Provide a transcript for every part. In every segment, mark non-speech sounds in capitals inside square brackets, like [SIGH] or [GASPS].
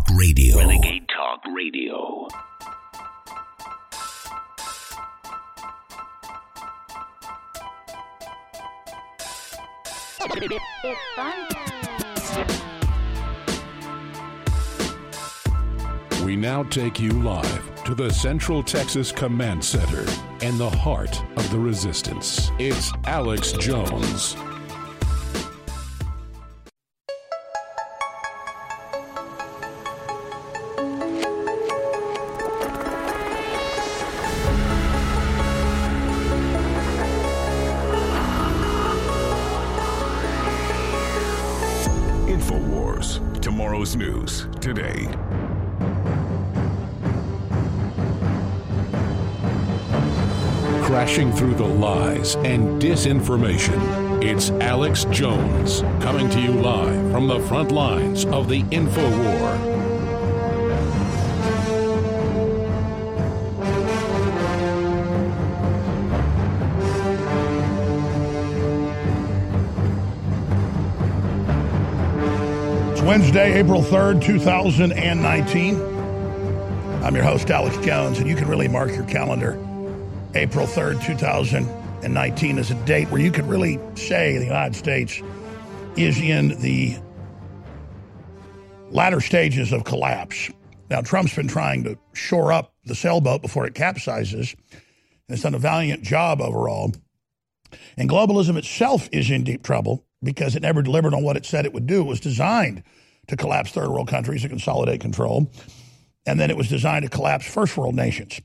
Talk Radio. Renegade Talk Radio. It's fun We now take you live to the Central Texas Command Center and the heart of the resistance. It's Alex Jones. News today. Crashing through the lies and disinformation. It's Alex Jones coming to you live from the front lines of the info war. Wednesday, April 3rd, 2019. I'm your host, Alex Jones, and you can really mark your calendar. April 3rd, 2019 is a date where you could really say the United States is in the latter stages of collapse. Now, Trump's been trying to shore up the sailboat before it capsizes, and has done a valiant job overall. And globalism itself is in deep trouble because it never delivered on what it said it would do. It was designed to collapse third world countries and consolidate control. And then it was designed to collapse first world nations.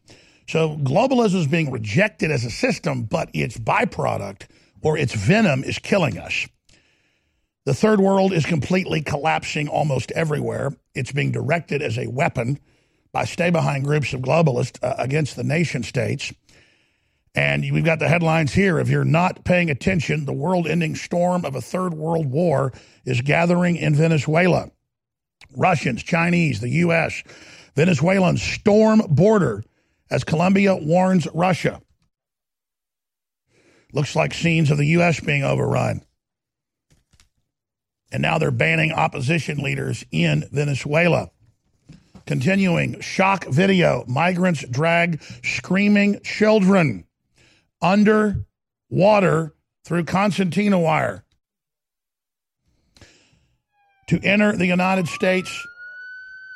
So globalism is being rejected as a system, but its byproduct or its venom is killing us. The third world is completely collapsing almost everywhere. It's being directed as a weapon by stay behind groups of globalists uh, against the nation states. And we've got the headlines here. If you're not paying attention, the world ending storm of a third world war is gathering in Venezuela. Russians, Chinese, the U.S., Venezuelans storm border as Colombia warns Russia. Looks like scenes of the U.S. being overrun. And now they're banning opposition leaders in Venezuela. Continuing, shock video migrants drag screaming children under water through concertina wire to enter the United States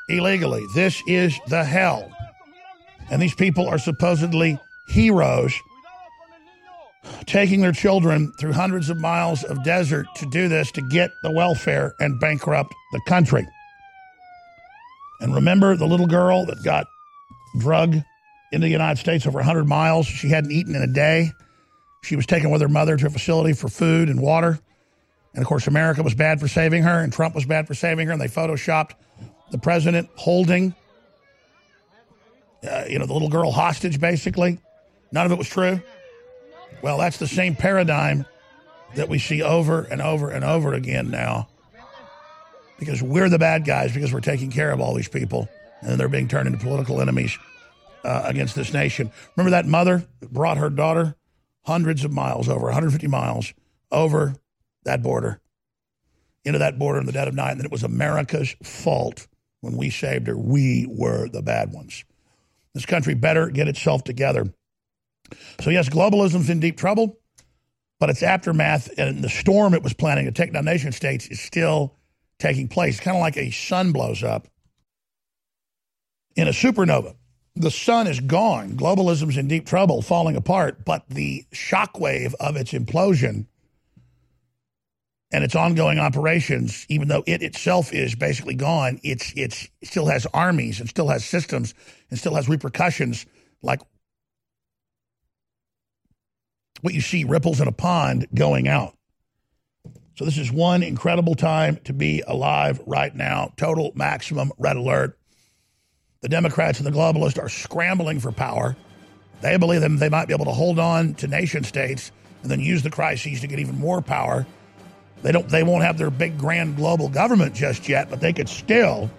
illegally. This is the hell. And these people are supposedly heroes taking their children through hundreds of miles of desert to do this to get the welfare and bankrupt the country. And remember the little girl that got drug into the United States over 100 miles. She hadn't eaten in a day. She was taken with her mother to a facility for food and water. And of course, America was bad for saving her, and Trump was bad for saving her. And they photoshopped the president holding, uh, you know, the little girl hostage, basically. None of it was true. Well, that's the same paradigm that we see over and over and over again now because we're the bad guys because we're taking care of all these people and they're being turned into political enemies uh, against this nation. Remember that mother brought her daughter hundreds of miles over, 150 miles over that border, into that border in the dead of night, and that it was America's fault when we saved her. We were the bad ones. This country better get itself together. So, yes, globalism's in deep trouble, but its aftermath and the storm it was planning to take down nation states is still taking place. It's Kind of like a sun blows up in a supernova. The sun is gone. Globalism's in deep trouble, falling apart, but the shockwave of its implosion and its ongoing operations, even though it itself is basically gone, it's it's it still has armies and still has systems and still has repercussions like what you see ripples in a pond going out. So this is one incredible time to be alive right now. Total maximum red alert. The Democrats and the globalists are scrambling for power. They believe them they might be able to hold on to nation states and then use the crises to get even more power. They don't they won't have their big grand global government just yet, but they could still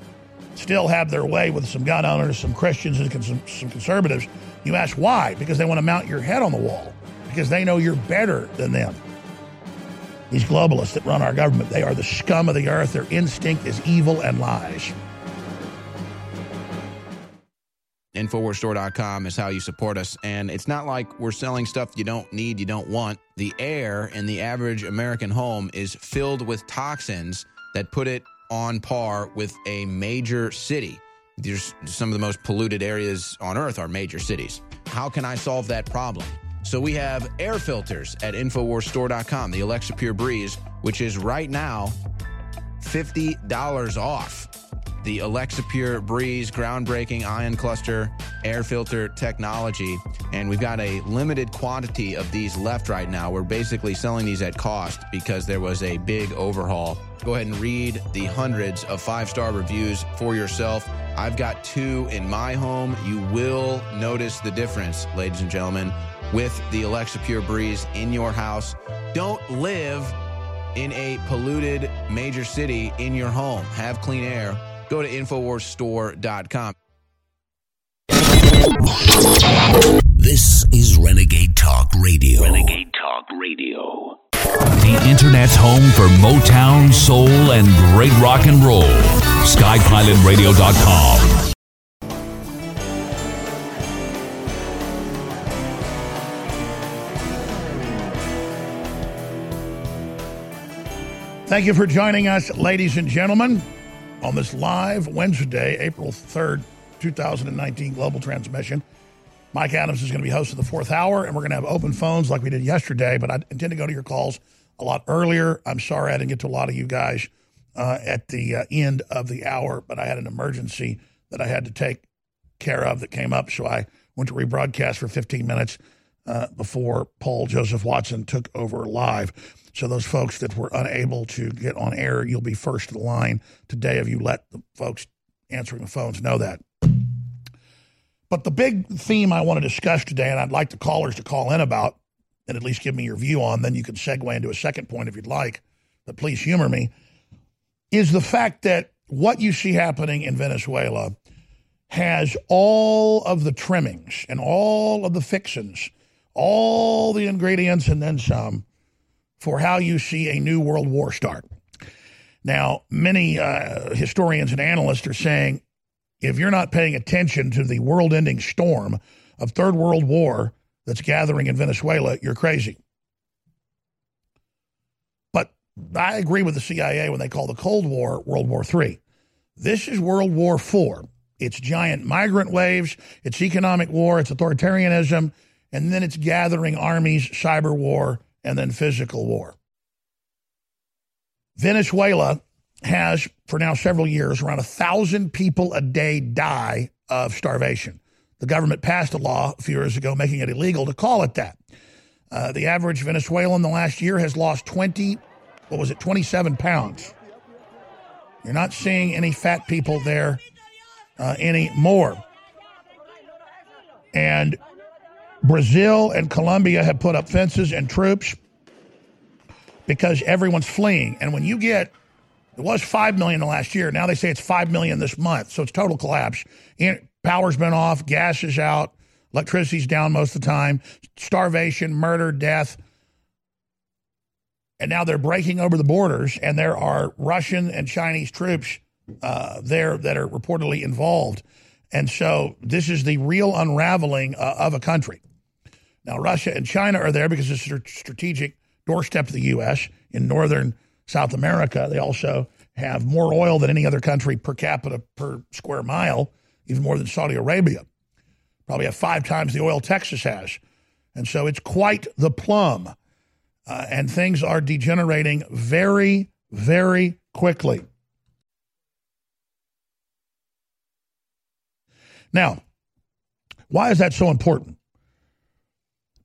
still have their way with some gun owners, some Christians and some, some conservatives. You ask why? Because they want to mount your head on the wall. Because they know you're better than them. These globalists that run our government, they are the scum of the earth. Their instinct is evil and lies. Infowarsstore.com is how you support us. And it's not like we're selling stuff you don't need, you don't want. The air in the average American home is filled with toxins that put it on par with a major city. There's some of the most polluted areas on earth are major cities. How can I solve that problem? So we have air filters at InfoWarsStore.com, the Alexa Pure Breeze, which is right now $50 off. The Alexa Pure Breeze groundbreaking ion cluster air filter technology. And we've got a limited quantity of these left right now. We're basically selling these at cost because there was a big overhaul. Go ahead and read the hundreds of five star reviews for yourself. I've got two in my home. You will notice the difference, ladies and gentlemen, with the Alexa Pure Breeze in your house. Don't live in a polluted major city in your home. Have clean air. Go to InfoWarsStore.com. This is Renegade Talk Radio. Renegade Talk Radio. The Internet's home for Motown, soul, and great rock and roll. SkyPilotRadio.com. Thank you for joining us, ladies and gentlemen, on this live Wednesday, April 3rd, 2019 global transmission. Mike Adams is going to be hosting the fourth hour, and we're going to have open phones like we did yesterday, but I intend to go to your calls a lot earlier. I'm sorry I didn't get to a lot of you guys uh, at the uh, end of the hour, but I had an emergency that I had to take care of that came up, so I went to rebroadcast for 15 minutes uh, before Paul Joseph Watson took over live. So those folks that were unable to get on air, you'll be first in the line today if you let the folks answering the phones know that. But the big theme I want to discuss today, and I'd like the callers to call in about and at least give me your view on, then you can segue into a second point if you'd like, but please humor me, is the fact that what you see happening in Venezuela has all of the trimmings and all of the fixins, all the ingredients, and then some for how you see a new world war start. Now, many uh, historians and analysts are saying if you're not paying attention to the world ending storm of Third World War that's gathering in Venezuela, you're crazy. But I agree with the CIA when they call the Cold War World War III. This is World War IV. It's giant migrant waves, it's economic war, it's authoritarianism, and then it's gathering armies, cyber war, and then physical war. Venezuela has, for now several years, around a thousand people a day die of starvation. The government passed a law a few years ago making it illegal to call it that. Uh, the average Venezuelan the last year has lost 20, what was it, 27 pounds. You're not seeing any fat people there uh, anymore. And Brazil and Colombia have put up fences and troops because everyone's fleeing. And when you get, it was 5 million the last year. Now they say it's 5 million this month. So it's total collapse. Power's been off, gas is out, electricity's down most of the time, starvation, murder, death. And now they're breaking over the borders, and there are Russian and Chinese troops uh, there that are reportedly involved. And so this is the real unraveling uh, of a country. Now, Russia and China are there because it's a strategic doorstep to the U.S. in northern South America. They also have more oil than any other country per capita per square mile, even more than Saudi Arabia. Probably have five times the oil Texas has. And so it's quite the plum. Uh, and things are degenerating very, very quickly. Now, why is that so important?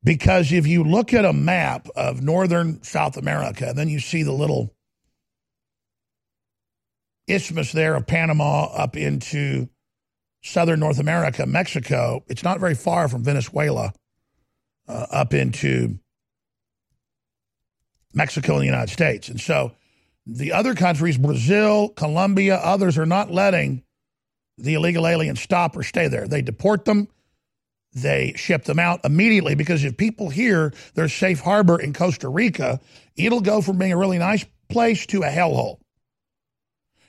Because if you look at a map of northern South America, then you see the little isthmus there of Panama up into southern North America, Mexico. It's not very far from Venezuela uh, up into Mexico and the United States. And so the other countries, Brazil, Colombia, others, are not letting the illegal aliens stop or stay there. They deport them they ship them out immediately because if people hear there's safe harbor in Costa Rica, it'll go from being a really nice place to a hellhole.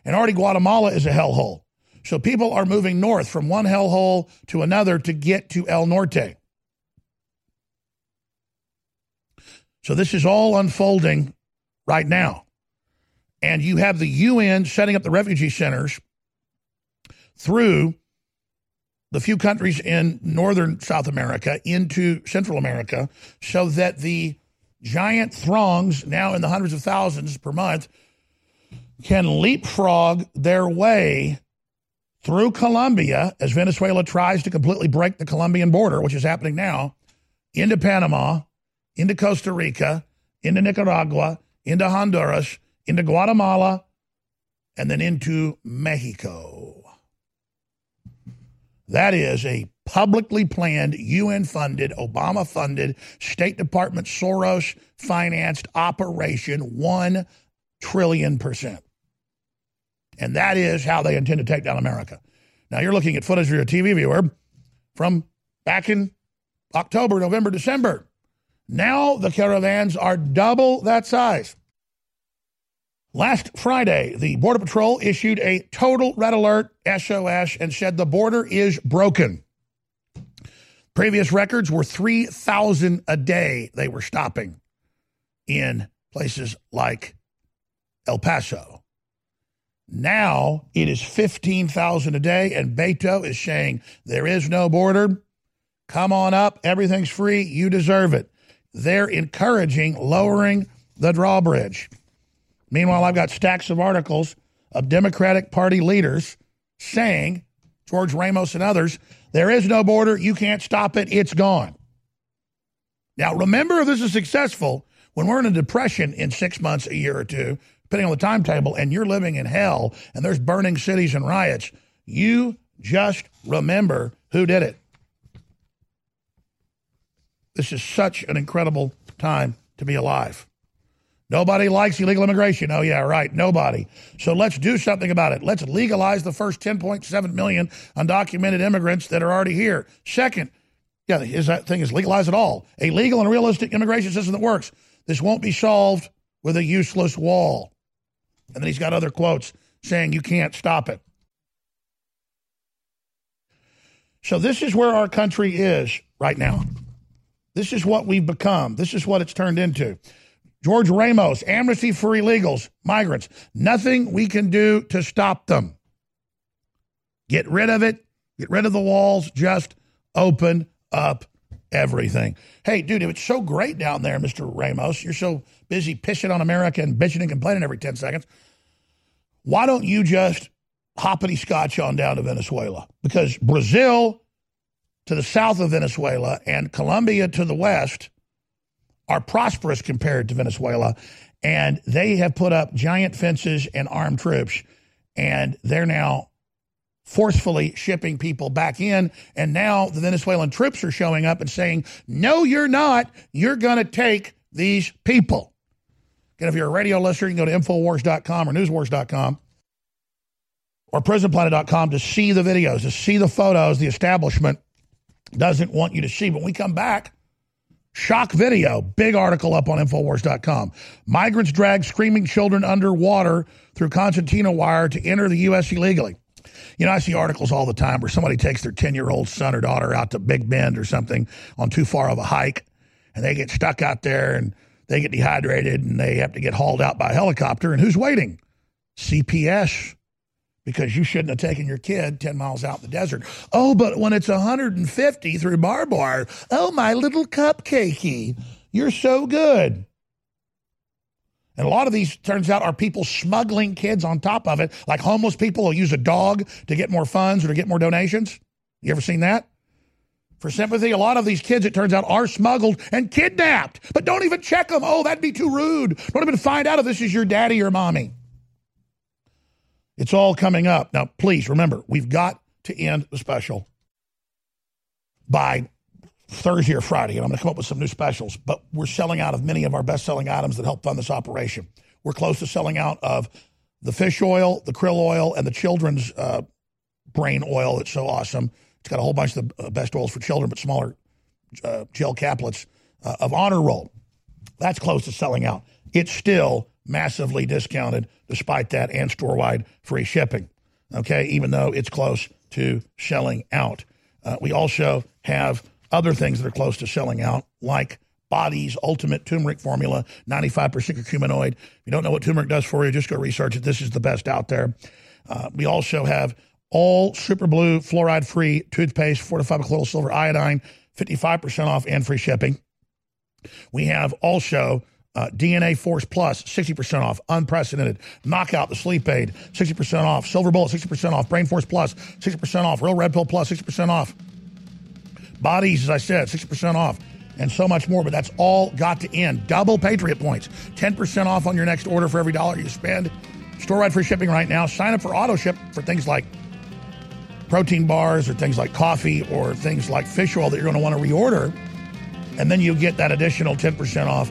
And already Guatemala is a hellhole. So people are moving north from one hellhole to another to get to El Norte. So this is all unfolding right now. And you have the UN setting up the refugee centers through the few countries in northern South America into Central America so that the giant throngs, now in the hundreds of thousands per month, can leapfrog their way through Colombia as Venezuela tries to completely break the Colombian border, which is happening now, into Panama, into Costa Rica, into Nicaragua, into Honduras, into Guatemala, and then into Mexico. That is a publicly planned, UN funded, Obama funded, State Department Soros financed operation, 1 trillion percent. And that is how they intend to take down America. Now, you're looking at footage for your TV viewer from back in October, November, December. Now the caravans are double that size. Last Friday, the Border Patrol issued a total red alert SOS and said the border is broken. Previous records were 3,000 a day they were stopping in places like El Paso. Now it is 15,000 a day, and Beto is saying there is no border. Come on up. Everything's free. You deserve it. They're encouraging lowering the drawbridge. Meanwhile, I've got stacks of articles of Democratic Party leaders saying, George Ramos and others, there is no border. You can't stop it. It's gone. Now, remember, if this is successful, when we're in a depression in six months, a year or two, depending on the timetable, and you're living in hell and there's burning cities and riots, you just remember who did it. This is such an incredible time to be alive. Nobody likes illegal immigration. Oh, yeah, right. Nobody. So let's do something about it. Let's legalize the first 10.7 million undocumented immigrants that are already here. Second, yeah, is that thing is legalize it all. A legal and realistic immigration system that works. This won't be solved with a useless wall. And then he's got other quotes saying you can't stop it. So this is where our country is right now. This is what we've become. This is what it's turned into. George Ramos, amnesty for illegals, migrants. Nothing we can do to stop them. Get rid of it. Get rid of the walls. Just open up everything. Hey, dude, it's so great down there, Mr. Ramos. You're so busy pissing on America and bitching and complaining every 10 seconds. Why don't you just hoppity scotch on down to Venezuela? Because Brazil to the south of Venezuela and Colombia to the west are prosperous compared to Venezuela. And they have put up giant fences and armed troops. And they're now forcefully shipping people back in. And now the Venezuelan troops are showing up and saying, no, you're not. You're going to take these people. And if you're a radio listener, you can go to Infowars.com or NewsWars.com or PrisonPlanet.com to see the videos, to see the photos the establishment doesn't want you to see. But when we come back, shock video, big article up on Infowars.com. Migrants drag screaming children underwater through concertina wire to enter the U.S. illegally. You know, I see articles all the time where somebody takes their 10 year old son or daughter out to Big Bend or something on too far of a hike, and they get stuck out there and they get dehydrated and they have to get hauled out by a helicopter. And who's waiting? CPS because you shouldn't have taken your kid 10 miles out in the desert. Oh, but when it's 150 through barbed wire, oh, my little cupcakey, you're so good. And a lot of these, turns out, are people smuggling kids on top of it. Like homeless people will use a dog to get more funds or to get more donations. You ever seen that? For sympathy, a lot of these kids, it turns out, are smuggled and kidnapped. But don't even check them. Oh, that'd be too rude. Don't even find out if this is your daddy or mommy. It's all coming up. Now, please remember, we've got to end the special by Thursday or Friday, and I'm going to come up with some new specials. But we're selling out of many of our best selling items that help fund this operation. We're close to selling out of the fish oil, the krill oil, and the children's uh, brain oil. It's so awesome. It's got a whole bunch of the uh, best oils for children, but smaller uh, gel caplets uh, of Honor Roll. That's close to selling out. It's still massively discounted despite that and store wide free shipping. okay, even though it's close to selling out. Uh, we also have other things that are close to selling out, like Body's Ultimate Turmeric Formula, 95% curcuminoid. If you don't know what turmeric does for you, just go research it. This is the best out there. Uh, we also have all Super Blue fluoride free toothpaste, fortified with colloidal silver iodine, 55% off and free shipping. We have also uh, DNA Force Plus, 60% off, unprecedented. Knockout, the sleep aid, 60% off. Silver Bullet, 60% off. Brain Force Plus, 60% off. Real Red Pill Plus, 60% off. Bodies, as I said, 60% off. And so much more, but that's all got to end. Double Patriot points, 10% off on your next order for every dollar you spend. Store wide free shipping right now. Sign up for auto ship for things like protein bars or things like coffee or things like fish oil that you're going to want to reorder. And then you get that additional 10% off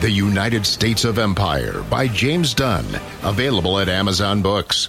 The United States of Empire by James Dunn. Available at Amazon Books.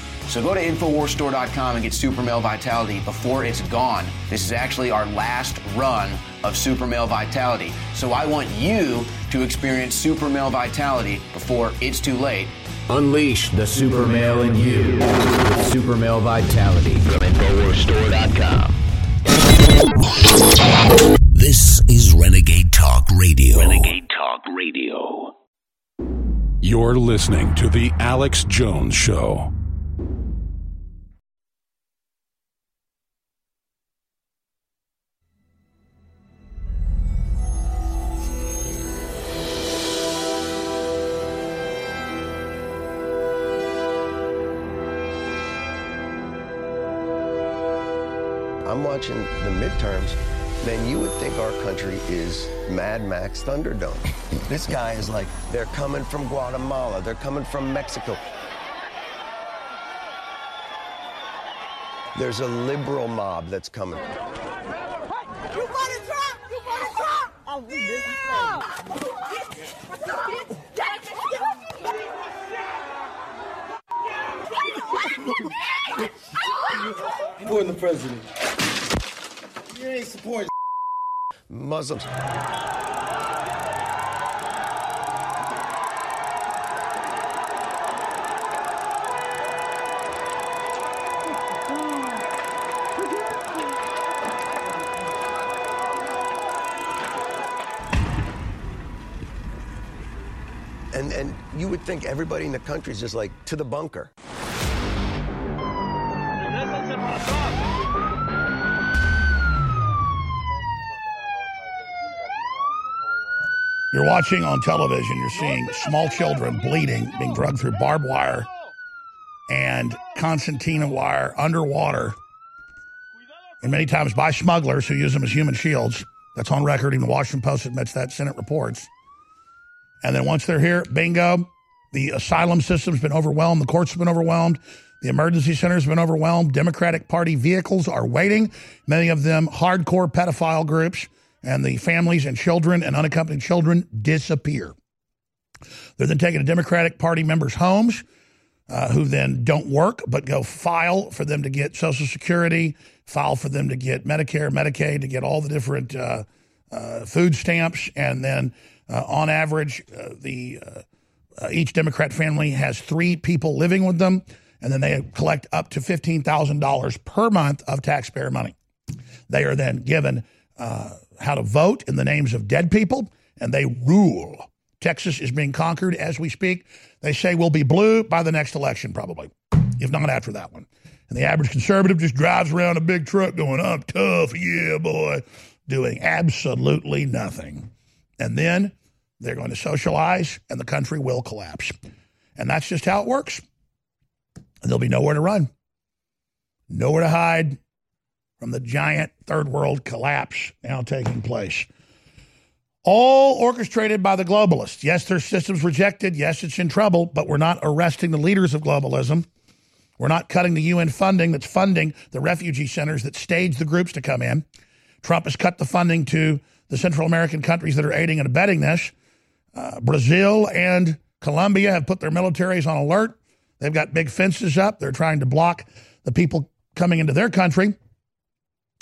So go to InfoWarsStore.com and get Super Male Vitality before it's gone. This is actually our last run of Super Male Vitality. So I want you to experience Super Male Vitality before it's too late. Unleash the Super Male in you. Super Male Vitality from InfoWarsStore.com. This is Renegade Talk Radio. Renegade Talk Radio. You're listening to The Alex Jones Show. Mad Thunderdome. this guy is like, they're coming from Guatemala, they're coming from Mexico. There's a liberal mob that's coming. You want to Trump? You want to Trump? Oh, Supporting the president. You ain't supporting Muslims. Would think everybody in the country is just like to the bunker. You're watching on television, you're seeing small children bleeding, being drugged through barbed wire and concertina wire underwater, and many times by smugglers who use them as human shields. That's on record. Even the Washington Post admits that, Senate reports. And then once they're here, bingo, the asylum system's been overwhelmed, the courts have been overwhelmed, the emergency center's been overwhelmed, Democratic Party vehicles are waiting, many of them hardcore pedophile groups and the families and children and unaccompanied children disappear. They're then taken to Democratic Party members' homes, uh, who then don't work but go file for them to get Social Security, file for them to get Medicare, Medicaid, to get all the different uh, uh, food stamps, and then uh, on average, uh, the uh, each Democrat family has three people living with them, and then they collect up to fifteen thousand dollars per month of taxpayer money. They are then given how to vote in the names of dead people, and they rule. Texas is being conquered as we speak. They say we'll be blue by the next election, probably, if not after that one. And the average conservative just drives around a big truck going, I'm tough, yeah, boy, doing absolutely nothing. And then they're going to socialize, and the country will collapse. And that's just how it works. And there'll be nowhere to run, nowhere to hide, from the giant third world collapse now taking place. All orchestrated by the globalists. Yes, their system's rejected. Yes, it's in trouble, but we're not arresting the leaders of globalism. We're not cutting the UN funding that's funding the refugee centers that stage the groups to come in. Trump has cut the funding to the Central American countries that are aiding and abetting this. Uh, Brazil and Colombia have put their militaries on alert. They've got big fences up. They're trying to block the people coming into their country.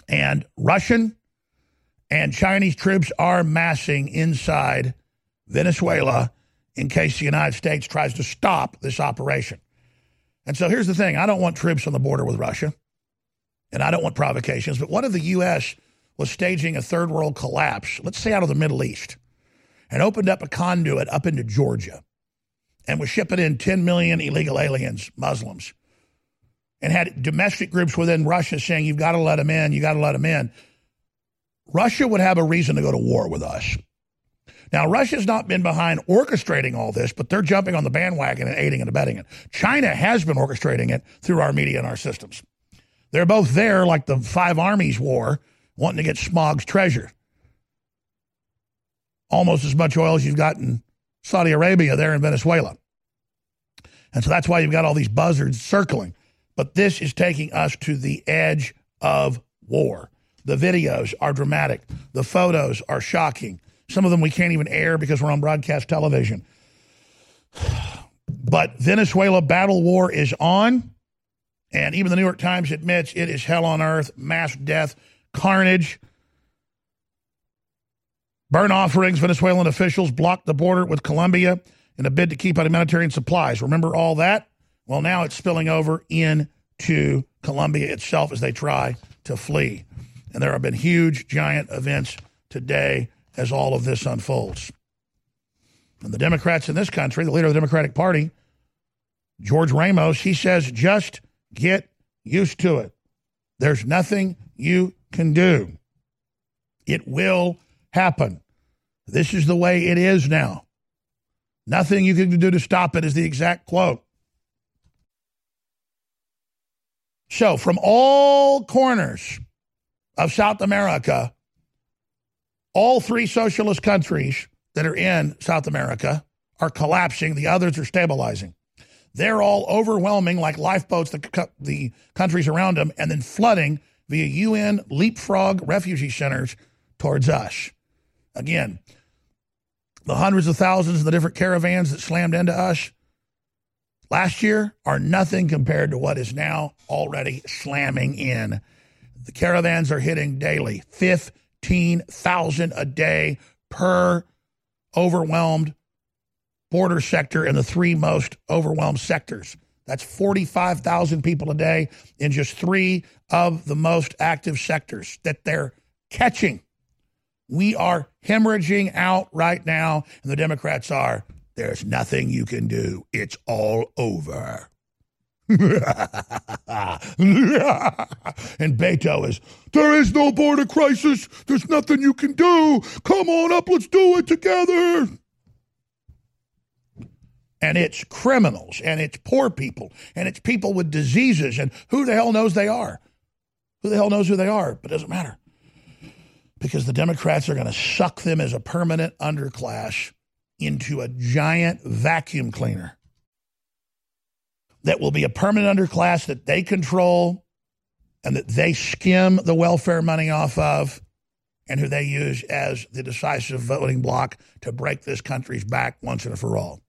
And Russian and Chinese troops are massing inside Venezuela in case the United States tries to stop this operation. And so here's the thing I don't want troops on the border with Russia, and I don't want provocations, but what if the U.S. was staging a third world collapse, let's say out of the Middle East, and opened up a conduit up into Georgia and was shipping in 10 million illegal aliens, Muslims, and had domestic groups within Russia saying, you've got to let them in, You've got to let them in, Russia would have a reason to go to war with us. Now, Russia's not been behind orchestrating all this, but they're jumping on the bandwagon and aiding and abetting it. China has been orchestrating it through our media and our systems. They're both there, like the Five Armies War, wanting to get Smaug's treasure. Almost as much oil as you've got in Saudi Arabia there in Venezuela. And so that's why you've got all these buzzards circling. But this is taking us to the edge of war. The videos are dramatic. The photos are shocking. Some of them we can't even air because we're on broadcast television. [SIGHS] But Venezuela battle war is on. And even the New York Times admits it is hell on earth, mass death, carnage. Burn offerings. Venezuelan officials blocked the border with Colombia in a bid to keep out humanitarian supplies. Remember all that? Well, now it's spilling over into Colombia itself as they try to flee. And there have been huge, giant events today as all of this unfolds. And the Democrats in this country, the leader of the Democratic Party, George Ramos, he says, just get used to it. There's nothing you can do. It will happen. This is the way it is now. Nothing you can do to stop it is the exact quote. So, from all corners of South America, all three socialist countries that are in South America are collapsing, the others are stabilizing. They're all overwhelming like lifeboats, the, the countries around them, and then flooding via UN leapfrog refugee centers towards us. Again, the hundreds of thousands of the different caravans that slammed into us last year are nothing compared to what is now already slamming in. The caravans are hitting daily 15,000 a day per overwhelmed border sector in the three most overwhelmed sectors. That's 45,000 people a day in just three of the most active sectors that they're catching. We are hemorrhaging out right now, and the Democrats are. There's nothing you can do. It's all over. [LAUGHS] and Beto is, there is no border crisis. There's nothing you can do. Come on up, let's do it together and it's criminals and it's poor people and it's people with diseases and who the hell knows they are? Who the hell knows who they are? But it doesn't matter. Because the Democrats are going to suck them as a permanent underclass into a giant vacuum cleaner that will be a permanent underclass that they control and that they skim the welfare money off of and who they use as the decisive voting bloc to break this country's back once and for all.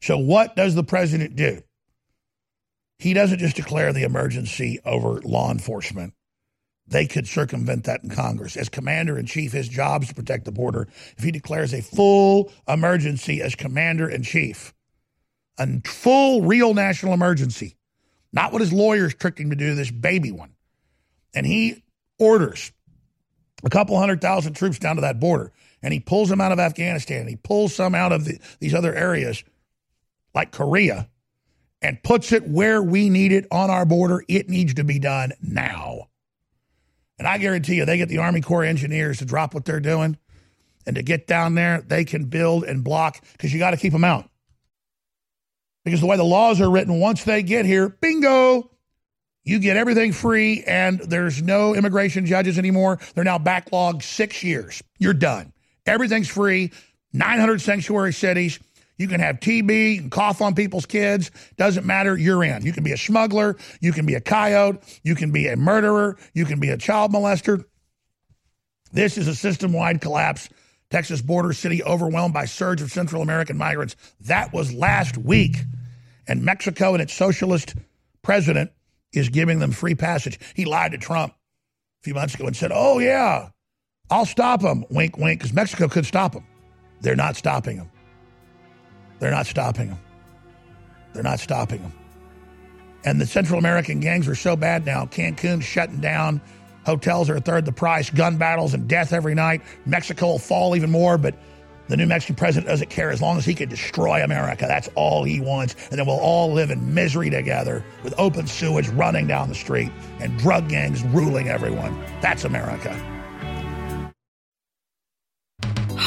So, what does the president do? He doesn't just declare the emergency over law enforcement. They could circumvent that in Congress. As commander in chief, his job is to protect the border. If he declares a full emergency as commander in chief, a full, real national emergency, not what his lawyers tricked him to do, this baby one, and he orders a couple hundred thousand troops down to that border, and he pulls them out of Afghanistan, and he pulls some out of the, these other areas like Korea and puts it where we need it on our border, it needs to be done now. And I guarantee you, they get the Army Corps engineers to drop what they're doing and to get down there, they can build and block because you got to keep them out. Because the way the laws are written, once they get here, bingo, you get everything free and there's no immigration judges anymore. They're now backlogged six years. You're done. Everything's free. 900 sanctuary cities. You can have TB and cough on people's kids. Doesn't matter. You're in. You can be a smuggler. You can be a coyote. You can be a murderer. You can be a child molester. This is a system wide collapse. Texas border city overwhelmed by surge of Central American migrants. That was last week. And Mexico and its socialist president is giving them free passage. He lied to Trump a few months ago and said, Oh, yeah, I'll stop them. Wink, wink, because Mexico could stop them. They're not stopping them. They're not stopping them. They're not stopping them. And the Central American gangs are so bad now. Cancun's shutting down. Hotels are a third the price. Gun battles and death every night. Mexico will fall even more, but the new Mexican president doesn't care as long as he can destroy America. That's all he wants. And then we'll all live in misery together with open sewage running down the street and drug gangs ruling everyone. That's America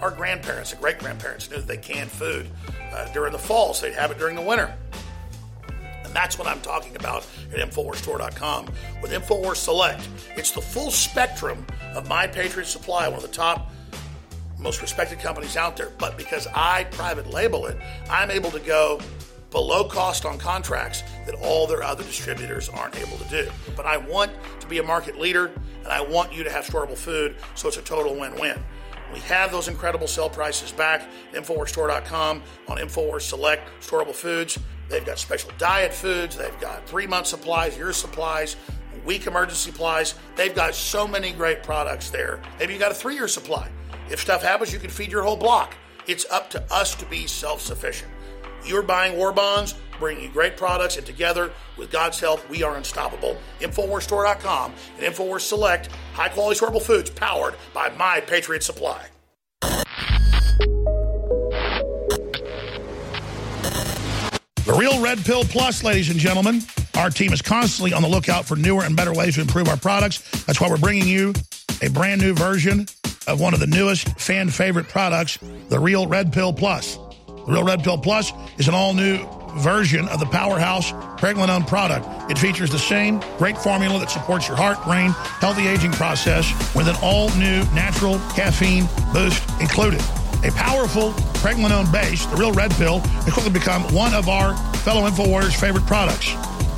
our grandparents and great grandparents knew that they canned food uh, during the fall, so they'd have it during the winter. And that's what I'm talking about at InfoWarsStore.com. With InfoWars Select, it's the full spectrum of My Patriot Supply, one of the top, most respected companies out there. But because I private label it, I'm able to go below cost on contracts that all their other distributors aren't able to do. But I want to be a market leader and I want you to have storable food, so it's a total win win. We have those incredible sale prices back InfoWarsStore.com on InfoWars Select Storable Foods. They've got special diet foods, they've got three month supplies, year supplies, week emergency supplies. They've got so many great products there. Maybe you got a three year supply. If stuff happens, you can feed your whole block. It's up to us to be self sufficient. You're buying war bonds, bringing you great products, and together, with God's help, we are unstoppable. InfoWarsStore.com and InfoWars Select, high quality storable foods powered by My Patriot Supply. The Real Red Pill Plus, ladies and gentlemen. Our team is constantly on the lookout for newer and better ways to improve our products. That's why we're bringing you a brand new version of one of the newest fan favorite products, the Real Red Pill Plus. Real Red Pill Plus is an all new version of the powerhouse pregnenolone product. It features the same great formula that supports your heart, brain, healthy aging process with an all new natural caffeine boost included. A powerful pregnenolone base, the Real Red Pill, has quickly become one of our fellow InfoWarriors' favorite products.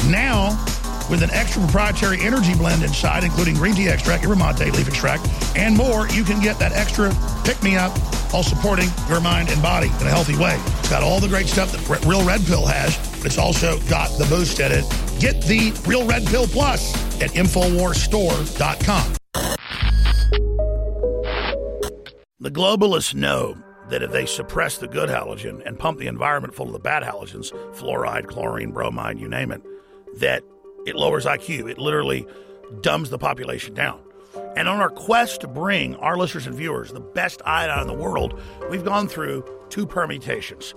Now, with an extra proprietary energy blend inside, including green tea extract, yerba mate leaf extract, and more, you can get that extra pick-me-up while supporting your mind and body in a healthy way. It's got all the great stuff that Real Red Pill has, but it's also got the boost in it. Get the Real Red Pill Plus at InfoWarsStore.com. The globalists know that if they suppress the good halogen and pump the environment full of the bad halogens, fluoride, chlorine, bromide, you name it, that it lowers IQ. It literally dumbs the population down. And on our quest to bring our listeners and viewers the best iodine in the world, we've gone through two permutations.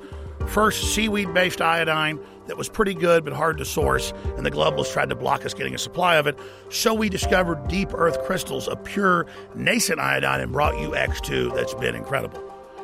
First, seaweed based iodine that was pretty good but hard to source, and the globalists tried to block us getting a supply of it. So we discovered deep earth crystals of pure nascent iodine and brought you X2 that's been incredible.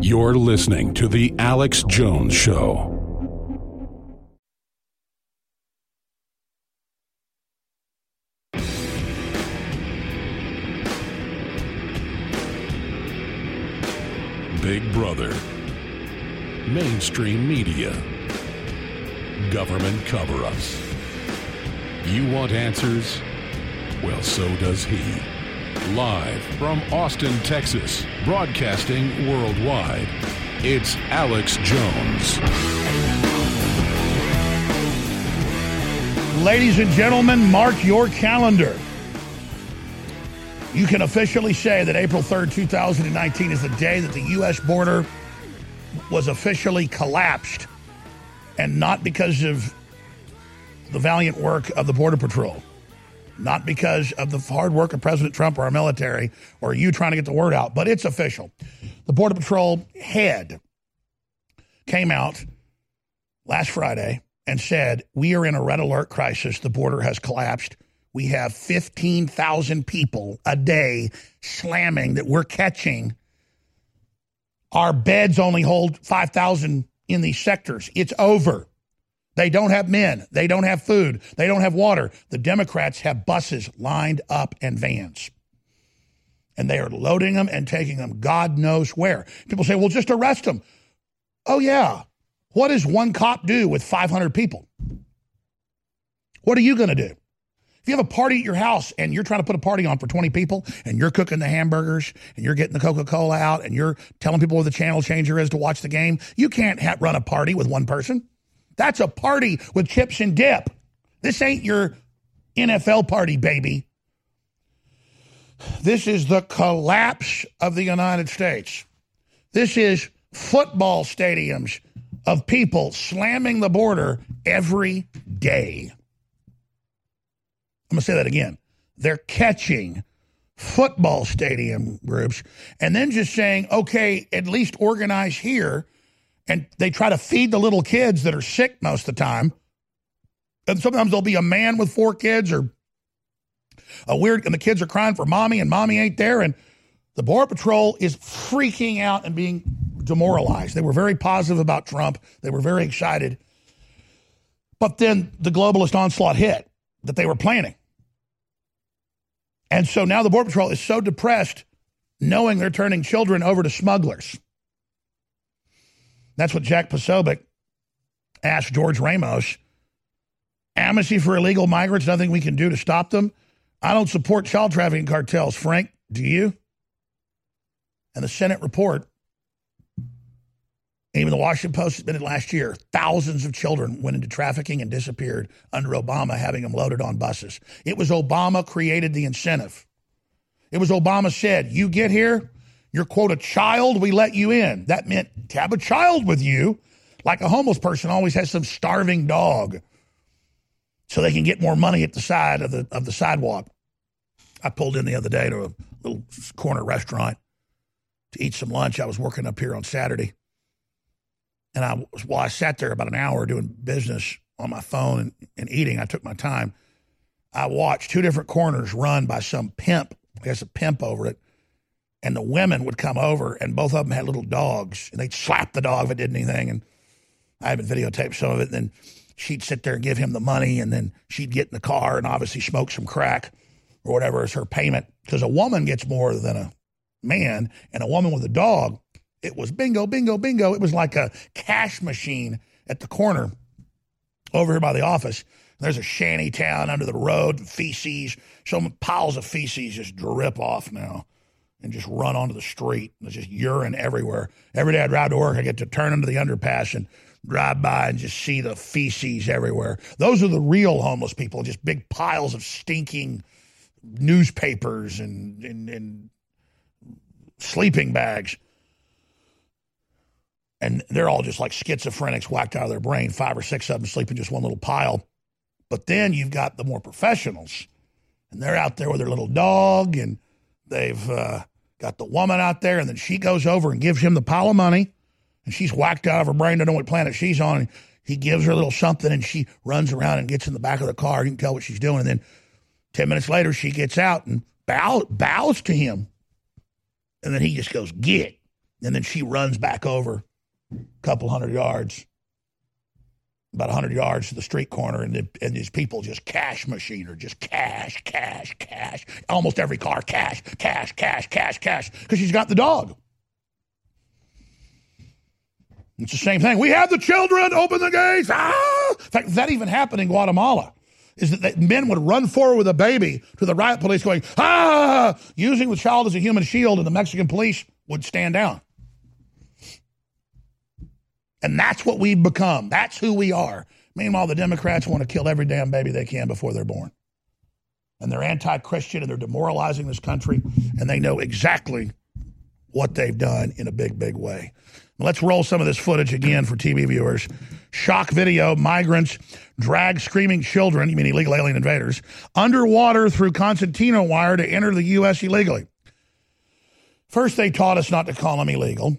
You're listening to The Alex Jones Show. Big Brother, mainstream media, government cover ups. You want answers? Well, so does he. Live from Austin, Texas, broadcasting worldwide, it's Alex Jones. Ladies and gentlemen, mark your calendar. You can officially say that April 3rd, 2019 is the day that the U.S. border was officially collapsed, and not because of the valiant work of the Border Patrol, not because of the hard work of President Trump or our military or you trying to get the word out, but it's official. The Border Patrol head came out last Friday and said, We are in a red alert crisis. The border has collapsed. We have 15,000 people a day slamming that we're catching. Our beds only hold 5,000 in these sectors. It's over. They don't have men. They don't have food. They don't have water. The Democrats have buses lined up and vans. And they are loading them and taking them God knows where. People say, well, just arrest them. Oh, yeah. What does one cop do with 500 people? What are you going to do? If you have a party at your house and you're trying to put a party on for 20 people and you're cooking the hamburgers and you're getting the Coca Cola out and you're telling people where the channel changer is to watch the game, you can't ha- run a party with one person. That's a party with chips and dip. This ain't your NFL party, baby. This is the collapse of the United States. This is football stadiums of people slamming the border every day. I'm going to say that again. They're catching football stadium groups and then just saying, okay, at least organize here. And they try to feed the little kids that are sick most of the time. And sometimes there'll be a man with four kids or a weird, and the kids are crying for mommy and mommy ain't there. And the Border Patrol is freaking out and being demoralized. They were very positive about Trump, they were very excited. But then the globalist onslaught hit that they were planning. And so now the Border Patrol is so depressed knowing they're turning children over to smugglers. That's what Jack Posobiec asked George Ramos. Amnesty for illegal migrants, nothing we can do to stop them. I don't support child trafficking cartels, Frank. Do you? And the Senate report, even the Washington Post admitted last year, thousands of children went into trafficking and disappeared under Obama, having them loaded on buses. It was Obama created the incentive. It was Obama said, You get here, you're, quote, a child, we let you in. That meant to have a child with you, like a homeless person always has some starving dog so they can get more money at the side of the of the sidewalk. I pulled in the other day to a little corner restaurant to eat some lunch. I was working up here on Saturday, and I was while I sat there about an hour doing business on my phone and, and eating. I took my time. I watched two different corners run by some pimp. Guess a pimp over it. And the women would come over, and both of them had little dogs, and they'd slap the dog if it did anything. And I haven't videotaped some of it. And then she'd sit there and give him the money, and then she'd get in the car and obviously smoke some crack or whatever is her payment. Because a woman gets more than a man, and a woman with a dog, it was bingo, bingo, bingo. It was like a cash machine at the corner over here by the office. There's a shanty town under the road, feces, some piles of feces just drip off now and just run onto the street. There's just urine everywhere. Every day I drive to work, I get to turn into the underpass and drive by and just see the feces everywhere. Those are the real homeless people, just big piles of stinking newspapers and, and, and sleeping bags. And they're all just like schizophrenics whacked out of their brain, five or six of them sleeping just one little pile. But then you've got the more professionals, and they're out there with their little dog, and they've uh, got the woman out there, and then she goes over and gives him the pile of money and she's whacked out of her brain. to know what planet she's on. And he gives her a little something, and she runs around and gets in the back of the car. You can tell what she's doing. And then ten minutes later, she gets out and bow, bows to him, and then he just goes get. And then she runs back over a couple hundred yards, about hundred yards to the street corner, and the, and these people just cash machine or just cash, cash, cash. Almost every car, cash, cash, cash, cash, cash, because she's got the dog. It's the same thing. We have the children, open the gates. Ah! In fact, that even happened in Guatemala. Is that men would run forward with a baby to the riot police going, ah, using the child as a human shield, and the Mexican police would stand down. And that's what we've become. That's who we are. Meanwhile, the Democrats want to kill every damn baby they can before they're born. And they're anti Christian and they're demoralizing this country, and they know exactly what they've done in a big, big way. Let's roll some of this footage again for TV viewers. Shock video migrants drag screaming children, you mean illegal alien invaders, underwater through Constantino wire to enter the U.S. illegally. First, they taught us not to call them illegal.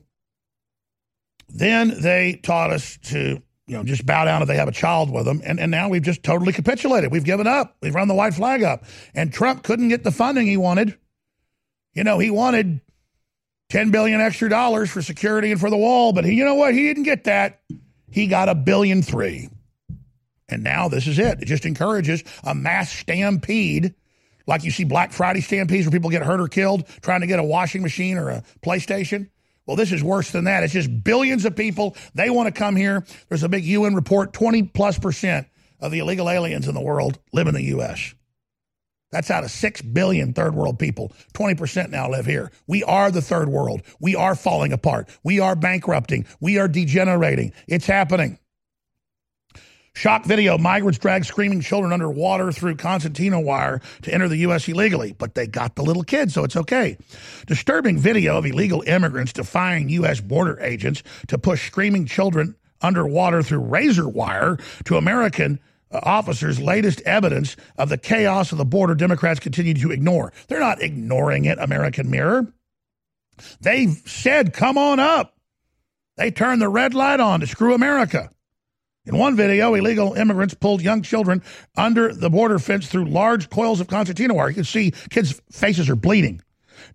Then they taught us to, you know, just bow down if they have a child with them. And, and now we've just totally capitulated. We've given up. We've run the white flag up. And Trump couldn't get the funding he wanted. You know, he wanted 10 billion extra dollars for security and for the wall, but he, you know what? He didn't get that. He got a billion three. And now this is it. It just encourages a mass stampede, like you see Black Friday stampedes where people get hurt or killed trying to get a washing machine or a PlayStation. Well, this is worse than that. It's just billions of people. They want to come here. There's a big UN report 20 plus percent of the illegal aliens in the world live in the U.S. That's out of 6 billion third world people. 20% now live here. We are the third world. We are falling apart. We are bankrupting. We are degenerating. It's happening. Shock video migrants drag screaming children underwater through concertina wire to enter the U.S. illegally, but they got the little kids, so it's okay. Disturbing video of illegal immigrants defying U.S. border agents to push screaming children underwater through razor wire to American uh, officers' latest evidence of the chaos of the border Democrats continue to ignore. They're not ignoring it, American Mirror. They've said, come on up. They turned the red light on to screw America. In one video, illegal immigrants pulled young children under the border fence through large coils of concertina wire. You can see kids' faces are bleeding.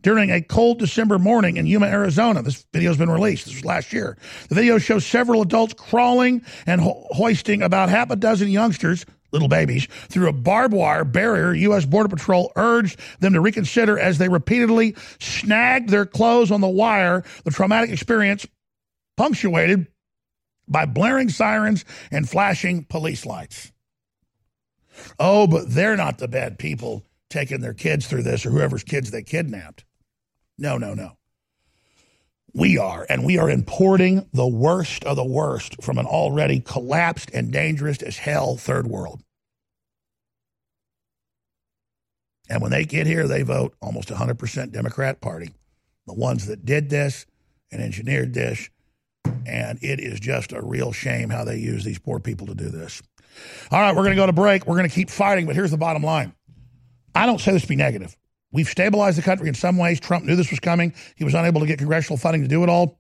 During a cold December morning in Yuma, Arizona, this video has been released. This was last year. The video shows several adults crawling and ho- hoisting about half a dozen youngsters, little babies, through a barbed wire barrier. U.S. Border Patrol urged them to reconsider as they repeatedly snagged their clothes on the wire. The traumatic experience punctuated by blaring sirens and flashing police lights. Oh, but they're not the bad people taking their kids through this or whoever's kids they kidnapped. No, no, no. We are, and we are importing the worst of the worst from an already collapsed and dangerous as hell third world. And when they get here, they vote almost 100% Democrat Party. The ones that did this and engineered this and it is just a real shame how they use these poor people to do this. All right, we're going to go to break. We're going to keep fighting, but here's the bottom line. I don't say this to be negative. We've stabilized the country in some ways. Trump knew this was coming. He was unable to get congressional funding to do it all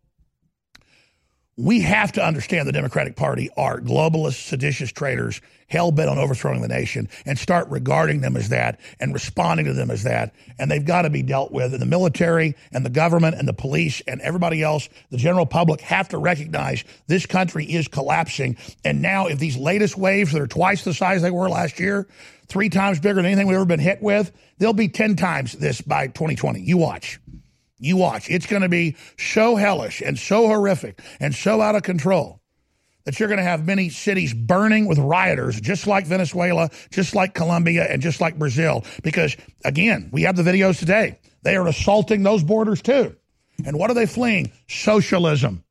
we have to understand the Democratic Party are globalist, seditious traitors, hell bent on overthrowing the nation, and start regarding them as that and responding to them as that. And they've got to be dealt with. And the military and the government and the police and everybody else, the general public, have to recognize this country is collapsing. And now, if these latest waves that are twice the size they were last year, three times bigger than anything we've ever been hit with, they'll be 10 times this by 2020. You watch. You watch. It's going to be so hellish and so horrific and so out of control that you're going to have many cities burning with rioters, just like Venezuela, just like Colombia, and just like Brazil. Because, again, we have the videos today. They are assaulting those borders too. And what are they fleeing? Socialism,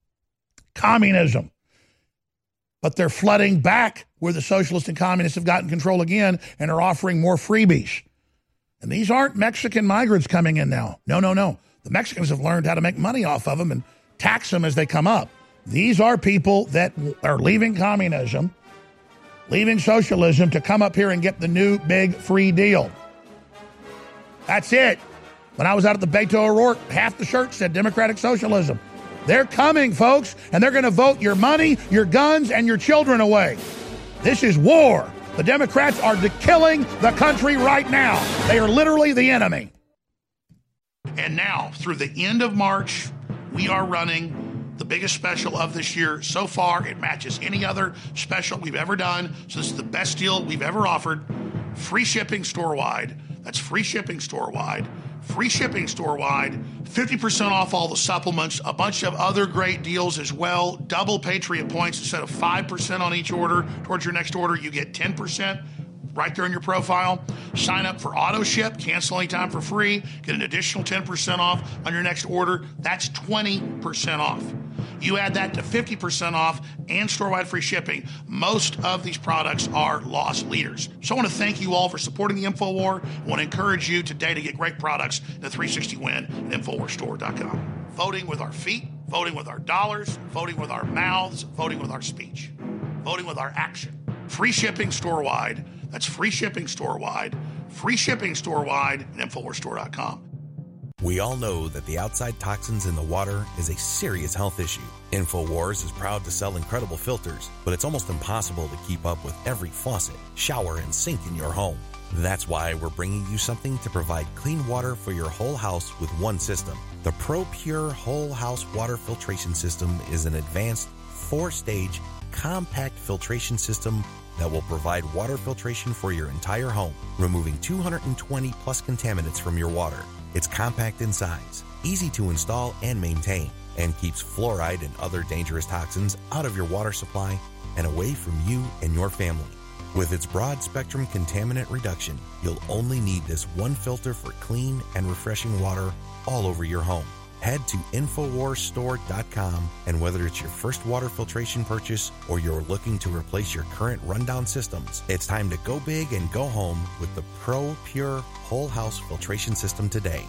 communism. But they're flooding back where the socialists and communists have gotten control again and are offering more freebies. And these aren't Mexican migrants coming in now. No, no, no. The Mexicans have learned how to make money off of them and tax them as they come up. These are people that are leaving communism, leaving socialism to come up here and get the new big free deal. That's it. When I was out at the Beto O'Rourke, half the shirt said Democratic Socialism. They're coming, folks, and they're going to vote your money, your guns, and your children away. This is war. The Democrats are killing the country right now. They are literally the enemy. And now, through the end of March, we are running the biggest special of this year. So far, it matches any other special we've ever done. So, this is the best deal we've ever offered. Free shipping store wide. That's free shipping store wide. Free shipping store wide. 50% off all the supplements. A bunch of other great deals as well. Double Patriot points instead of 5% on each order towards your next order. You get 10% right there in your profile. Sign up for auto ship, cancel anytime for free, get an additional 10% off on your next order. That's 20% off. You add that to 50% off and store wide free shipping. Most of these products are loss leaders. So I want to thank you all for supporting the InfoWar. I want to encourage you today to get great products in the 360 win at InfoWarsStore.com. Voting with our feet, voting with our dollars, voting with our mouths, voting with our speech, voting with our action. Free shipping store wide that's free shipping store wide, free shipping store wide at InfoWarsStore.com. We all know that the outside toxins in the water is a serious health issue. InfoWars is proud to sell incredible filters, but it's almost impossible to keep up with every faucet, shower, and sink in your home. That's why we're bringing you something to provide clean water for your whole house with one system. The ProPure Whole House Water Filtration System is an advanced four stage compact filtration system that will provide water filtration for your entire home, removing 220 plus contaminants from your water. It's compact in size, easy to install and maintain, and keeps fluoride and other dangerous toxins out of your water supply and away from you and your family. With its broad spectrum contaminant reduction, you'll only need this one filter for clean and refreshing water all over your home. Head to InfoWarsStore.com and whether it's your first water filtration purchase or you're looking to replace your current rundown systems, it's time to go big and go home with the Pro Pure Whole House Filtration System today.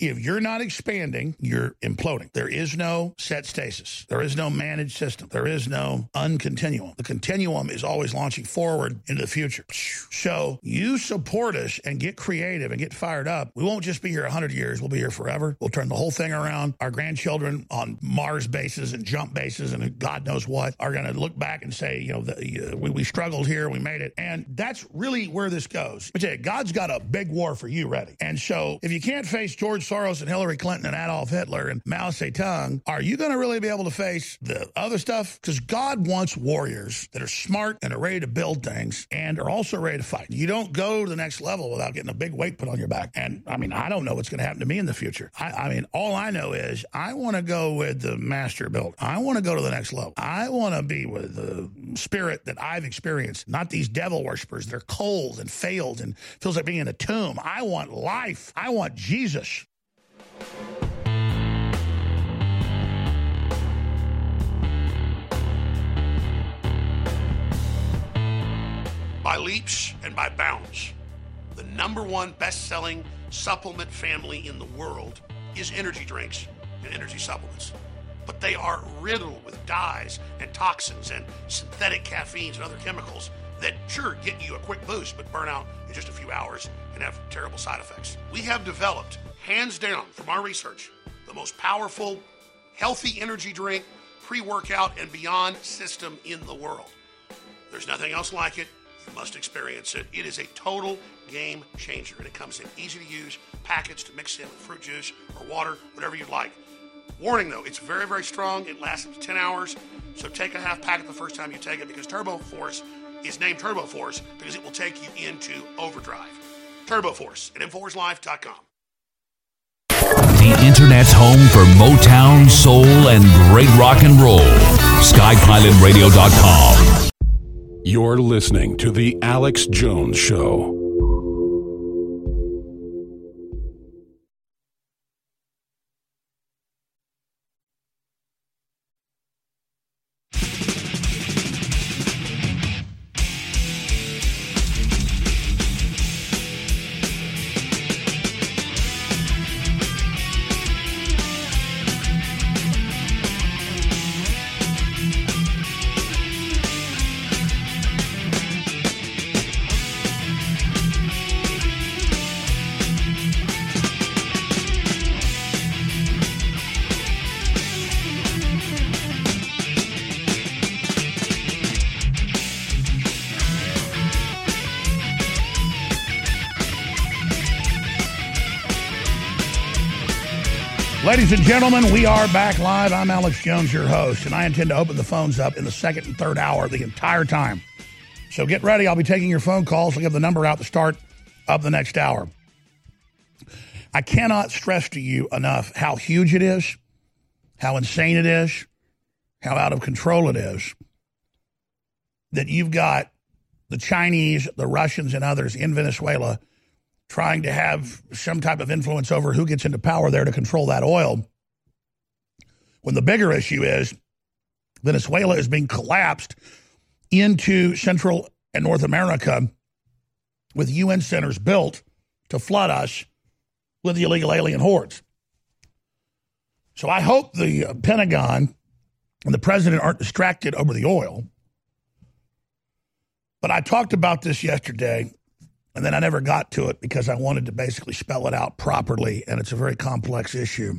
If you're not expanding, you're imploding. There is no set stasis. There is no managed system. There is no uncontinuum. The continuum is always launching forward into the future. So you support us and get creative and get fired up. We won't just be here 100 years. We'll be here forever. We'll turn the whole thing around. Our grandchildren on Mars bases and jump bases and God knows what are going to look back and say, you know, the, uh, we, we struggled here. We made it. And that's really where this goes. But God's got a big war for you ready. And so if you can't face George Soros and Hillary Clinton and Adolf Hitler and Mao Zedong, are you going to really be able to face the other stuff? Because God wants warriors that are smart and are ready to build things and are also ready to fight. You don't go to the next level without getting a big weight put on your back. And I mean, I don't know what's going to happen to me in the future. I, I mean, all I know is I want to go with the master build. I want to go to the next level. I want to be with the spirit that I've experienced, not these devil worshippers. They're cold and failed and feels like being in a tomb. I want life. I want Jesus. By leaps and by bounds, the number one best selling supplement family in the world is energy drinks and energy supplements. But they are riddled with dyes and toxins and synthetic caffeines and other chemicals that sure get you a quick boost but burn out in just a few hours and have terrible side effects. We have developed, hands down from our research, the most powerful, healthy energy drink, pre workout, and beyond system in the world. There's nothing else like it. You must experience it. It is a total game changer, and it comes in easy to use packets to mix in with fruit juice or water, whatever you'd like. Warning though, it's very, very strong. It lasts up to 10 hours, so take a half packet the first time you take it because Turbo Force is named Turbo Force because it will take you into overdrive. Turbo Force at InfoWarsLife.com. The Internet's home for Motown, soul, and great rock and roll. SkyPilotRadio.com. You're listening to The Alex Jones Show. And gentlemen, we are back live. I'm Alex Jones, your host, and I intend to open the phones up in the second and third hour the entire time. So get ready. I'll be taking your phone calls. I'll give the number out to start of the next hour. I cannot stress to you enough how huge it is, how insane it is, how out of control it is that you've got the Chinese, the Russians, and others in Venezuela trying to have some type of influence over who gets into power there to control that oil. When the bigger issue is Venezuela is being collapsed into Central and North America with UN centers built to flood us with the illegal alien hordes. So I hope the uh, Pentagon and the president aren't distracted over the oil. But I talked about this yesterday and then I never got to it because I wanted to basically spell it out properly. And it's a very complex issue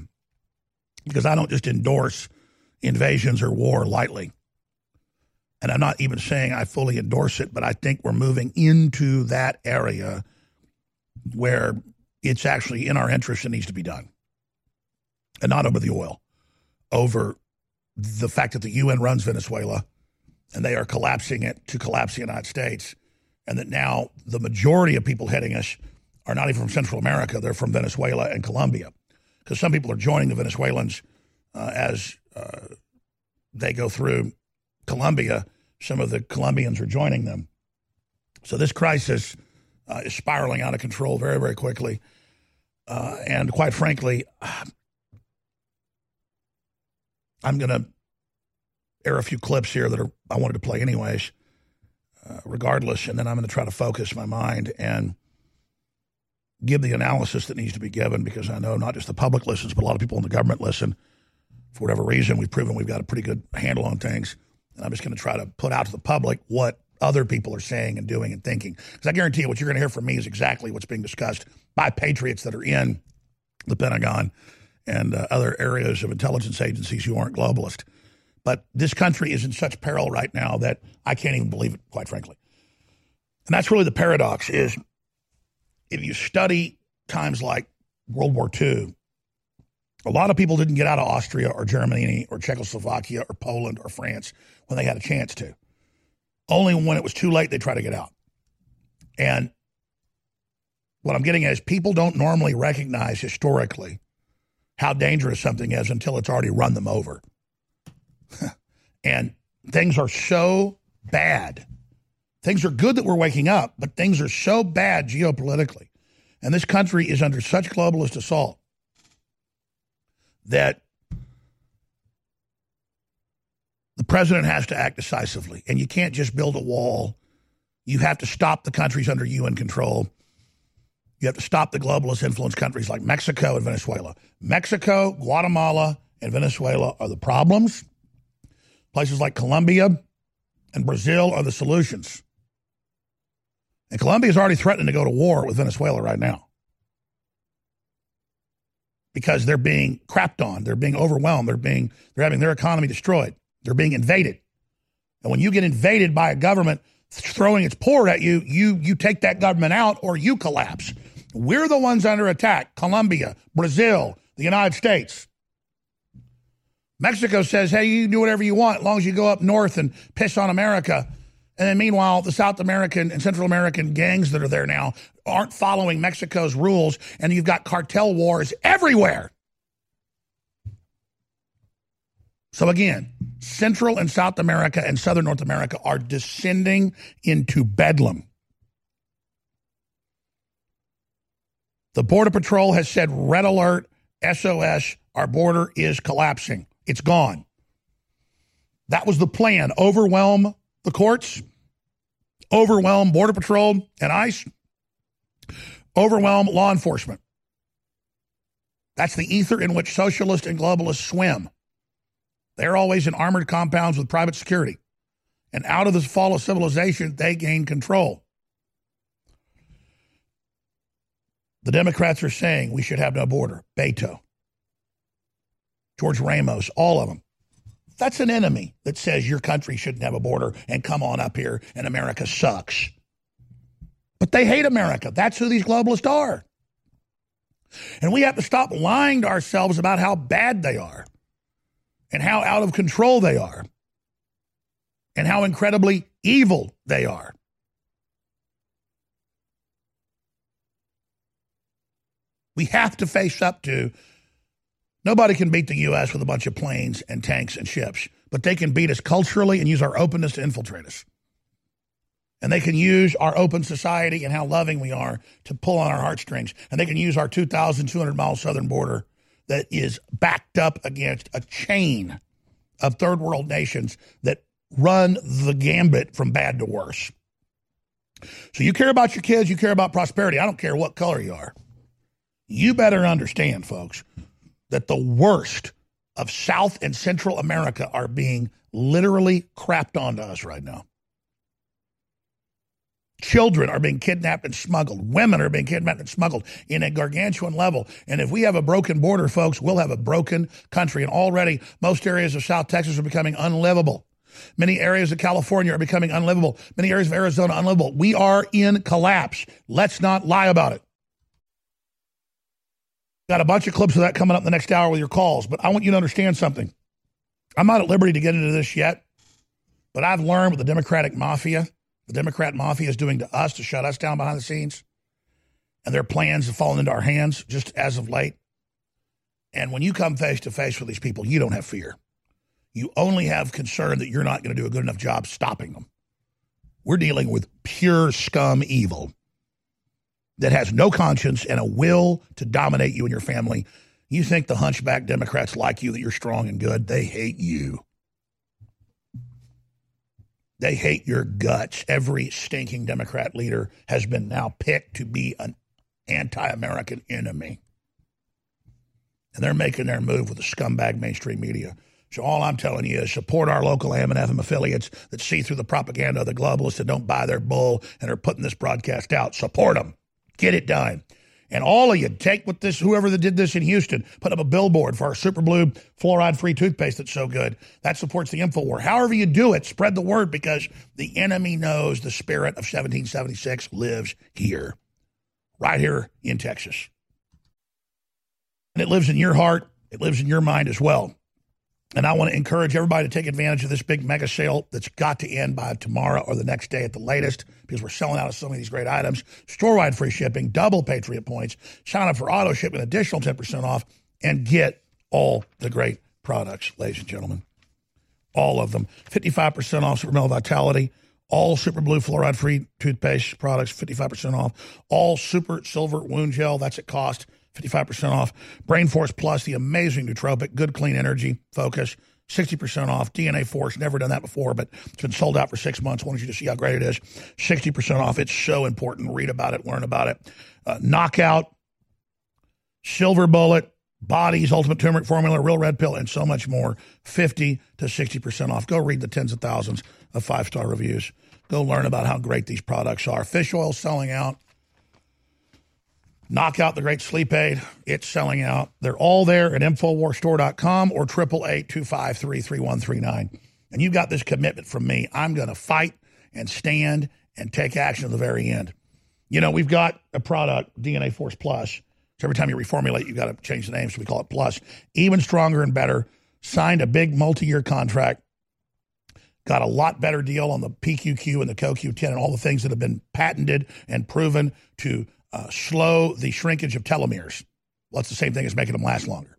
because I don't just endorse invasions or war lightly. And I'm not even saying I fully endorse it, but I think we're moving into that area where it's actually in our interest and needs to be done. And not over the oil, over the fact that the UN runs Venezuela and they are collapsing it to collapse the United States and that now the majority of people heading us are not even from Central America, they're from Venezuela and Colombia. Because some people are joining the Venezuelans uh, as uh, they go through Colombia. Some of the Colombians are joining them. So this crisis uh, is spiraling out of control very, very quickly. Uh, and quite frankly, I'm going to air a few clips here that are, I wanted to play anyways, uh, regardless, and then I'm going to try to focus my mind and give the analysis that needs to be given because I know not just the public listens, but a lot of people in the government listen. For whatever reason, we've proven we've got a pretty good handle on things. And I'm just going to try to put out to the public what other people are saying and doing and thinking. Because I guarantee you, what you're going to hear from me is exactly what's being discussed by patriots that are in the Pentagon and uh, other areas of intelligence agencies who aren't globalist. But this country is in such peril right now that I can't even believe it, quite frankly. And that's really the paradox is if you study times like World War II, a lot of people didn't get out of Austria or Germany or Czechoslovakia or Poland or France when they had a chance to. Only when it was too late they try to get out. And what I'm getting at is people don't normally recognize historically how dangerous something is until it's already run them over. [LAUGHS] and things are so bad. Things are good that we're waking up, but things are so bad geopolitically. And this country is under such globalist assault that the president has to act decisively. And you can't just build a wall. You have to stop the countries under UN control. You have to stop the globalist influence countries like Mexico and Venezuela. Mexico, Guatemala, and Venezuela are the problems. Places like Colombia and Brazil are the solutions. And Colombia is already threatening to go to war with Venezuela right now because they're being crapped on, they're being overwhelmed, they're being they're having their economy destroyed, they're being invaded. And when you get invaded by a government throwing its paw at you, you you take that government out or you collapse. We're the ones under attack. Colombia, Brazil, the United States. Mexico says, hey, you do whatever you want as long as you go up north and piss on America. And then meanwhile, the South American and Central American gangs that are there now aren't following Mexico's rules, and you've got cartel wars everywhere. So again, Central and South America and Southern North America are descending into bedlam. The Border Patrol has said red alert, SOS, our border is collapsing. It's gone. That was the plan. Overwhelm the courts, overwhelm Border Patrol and ICE, overwhelm law enforcement. That's the ether in which socialists and globalists swim. They're always in armored compounds with private security. And out of this fall of civilization, they gain control. The Democrats are saying we should have no border. Beto, George Ramos, all of them. That's an enemy that says your country shouldn't have a border and come on up here and America sucks. But they hate America. That's who these globalists are. And we have to stop lying to ourselves about how bad they are and how out of control they are and how incredibly evil they are. We have to face up to nobody can beat the U.S. with a bunch of planes and tanks and ships, but they can beat us culturally and use our openness to infiltrate us. And they can use our open society and how loving we are to pull on our heartstrings. And they can use our 2,200 mile southern border that is backed up against a chain of third world nations that run the gambit from bad to worse. So you care about your kids, you care about prosperity. I don't care what color you are. You better understand, folks, that the worst of South and Central America are being literally crapped onto us right now. Children are being kidnapped and smuggled. Women are being kidnapped and smuggled in a gargantuan level. And if we have a broken border, folks, we'll have a broken country. And already, most areas of South Texas are becoming unlivable. Many areas of California are becoming unlivable. Many areas of Arizona unlivable. We are in collapse. Let's not lie about it. Got a bunch of clips of that coming up in the next hour with your calls, but I want you to understand something. I'm not at liberty to get into this yet, but I've learned what the Democratic mafia, the Democrat mafia is doing to us to shut us down behind the scenes, and their plans have fallen into our hands just as of late. And when you come face to face with these people, you don't have fear. You only have concern that you're not going to do a good enough job stopping them. We're dealing with pure scum evil. That has no conscience and a will to dominate you and your family. You think the hunchback Democrats like you, that you're strong and good. They hate you. They hate your guts. Every stinking Democrat leader has been now picked to be an anti American enemy. And they're making their move with the scumbag mainstream media. So all I'm telling you is support our local AM and FM affiliates that see through the propaganda of the globalists that don't buy their bull and are putting this broadcast out. Support them. Get it done. And all of you, take what this, whoever that did this in Houston, put up a billboard for our Super Blue fluoride free toothpaste that's so good. That supports the InfoWar. However you do it, spread the word because the enemy knows the spirit of 1776 lives here, right here in Texas. And it lives in your heart, it lives in your mind as well. And I want to encourage everybody to take advantage of this big mega sale that's got to end by tomorrow or the next day at the latest because we're selling out of so many of these great items. Store wide free shipping, double Patriot points, sign up for auto ship, an additional 10% off, and get all the great products, ladies and gentlemen. All of them. 55% off Super Male Vitality, all Super Blue fluoride free toothpaste products, 55% off. All Super Silver Wound Gel, that's at cost 55% off. Brain Force Plus, the amazing nootropic, good clean energy focus, 60% off. DNA Force, never done that before, but it's been sold out for six months. I wanted you to see how great it is. 60% off. It's so important. Read about it, learn about it. Uh, knockout, Silver Bullet, Bodease, Ultimate Turmeric Formula, Real Red Pill, and so much more. 50 to 60% off. Go read the tens of thousands of five star reviews. Go learn about how great these products are. Fish oil selling out. Knock out the great sleep aid. It's selling out. They're all there at InfoWarsStore.com or 888-253-3139. And you've got this commitment from me. I'm going to fight and stand and take action to the very end. You know, we've got a product, DNA Force Plus. So every time you reformulate, you've got to change the name. So we call it Plus. Even stronger and better. Signed a big multi-year contract. Got a lot better deal on the PQQ and the CoQ10 and all the things that have been patented and proven to uh, slow the shrinkage of telomeres. Well, it's the same thing as making them last longer.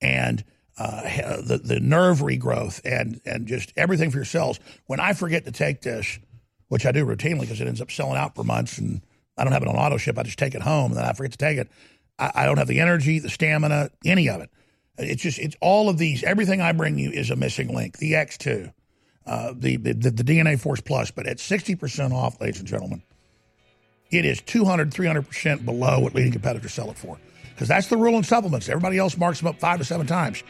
And uh, the, the nerve regrowth and, and just everything for your cells. When I forget to take this, which I do routinely because it ends up selling out for months and I don't have it on auto ship, I just take it home and then I forget to take it. I, I don't have the energy, the stamina, any of it. It's just, it's all of these. Everything I bring you is a missing link. The X2, uh, the, the, the DNA Force Plus, but at 60% off, ladies and gentlemen it is 200, 300% below what leading competitors sell it for. Because that's the rule in supplements. Everybody else marks them up five to seven times.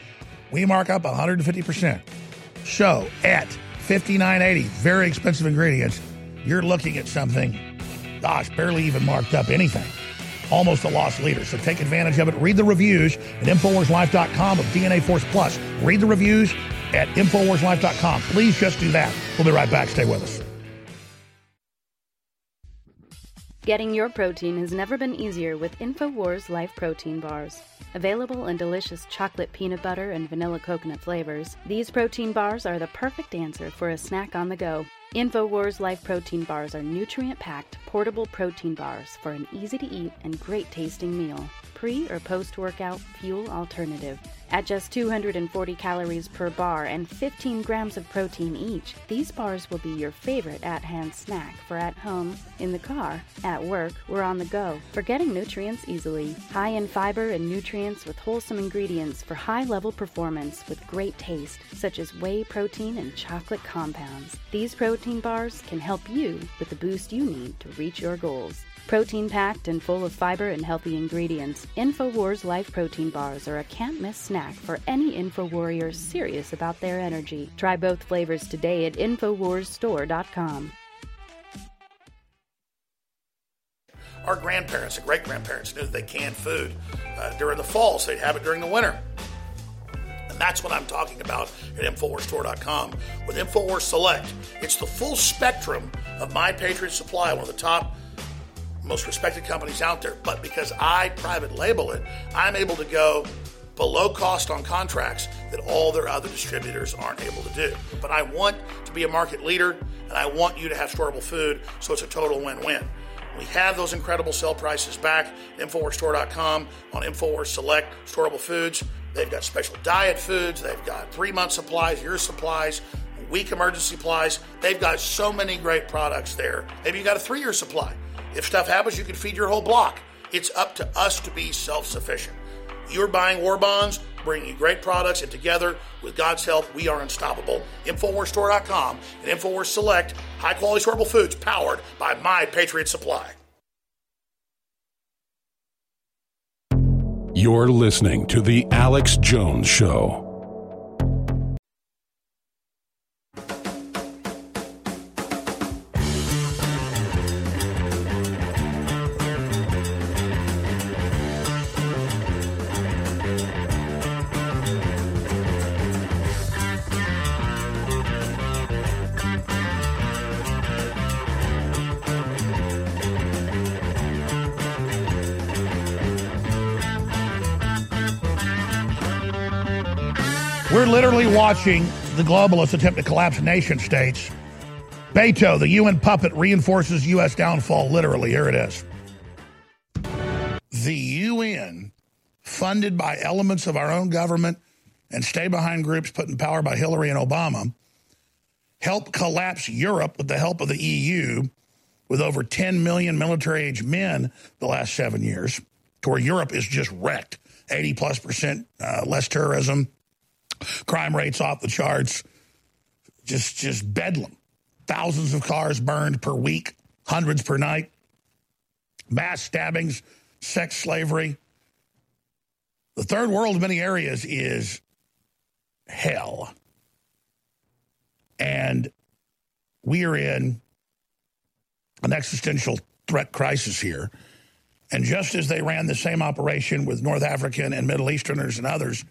We mark up 150%. So at 59.80, very expensive ingredients, you're looking at something, gosh, barely even marked up anything. Almost a lost leader. So take advantage of it. Read the reviews at InfoWarsLife.com of DNA Force Plus. Read the reviews at InfoWarsLife.com. Please just do that. We'll be right back. Stay with us. Getting your protein has never been easier with InfoWars Life Protein Bars. Available in delicious chocolate peanut butter and vanilla coconut flavors, these protein bars are the perfect answer for a snack on the go. InfoWars Life Protein Bars are nutrient packed, portable protein bars for an easy to eat and great tasting meal. Pre or post workout fuel alternative. At just 240 calories per bar and 15 grams of protein each, these bars will be your favorite at hand snack for at home, in the car, at work, or on the go. For getting nutrients easily. High in fiber and nutrients with wholesome ingredients for high level performance with great taste, such as whey protein and chocolate compounds. These protein bars can help you with the boost you need to reach your goals. Protein packed and full of fiber and healthy ingredients, InfoWars Life Protein Bars are a can't miss snack for any Info warrior serious about their energy. Try both flavors today at InfoWarsStore.com. Our grandparents and great grandparents knew that they canned food uh, during the fall, so they'd have it during the winter. And that's what I'm talking about at InfoWarsStore.com with InfoWars Select. It's the full spectrum of My Patriot Supply, one of the top most respected companies out there. But because I private label it, I'm able to go below cost on contracts that all their other distributors aren't able to do. But I want to be a market leader and I want you to have storable food so it's a total win win. We have those incredible sale prices back InfoWarsStore.com on InfoWars Select Storable Foods. They've got special diet foods, they've got three month supplies, year supplies, week emergency supplies. They've got so many great products there. Maybe you got a three year supply If stuff happens, you can feed your whole block. It's up to us to be self sufficient. You're buying war bonds, bringing you great products, and together, with God's help, we are unstoppable. InfoWarsStore.com and InfoWars Select, high quality storable foods powered by My Patriot Supply. You're listening to The Alex Jones Show. We're literally watching the globalists attempt to collapse nation states. Beto, the UN puppet, reinforces U.S. downfall. Literally, here it is. The UN, funded by elements of our own government and stay behind groups put in power by Hillary and Obama, helped collapse Europe with the help of the EU, with over 10 million military age men the last seven years, to where Europe is just wrecked. 80 plus percent uh, less terrorism, crime rates off the charts, just just bedlam. Thousands of cars burned per week, hundreds per night, mass stabbings, sex slavery. The third world in many areas is hell. And we are in an existential threat crisis here. And just as they ran the same operation with North African and Middle Easterners and others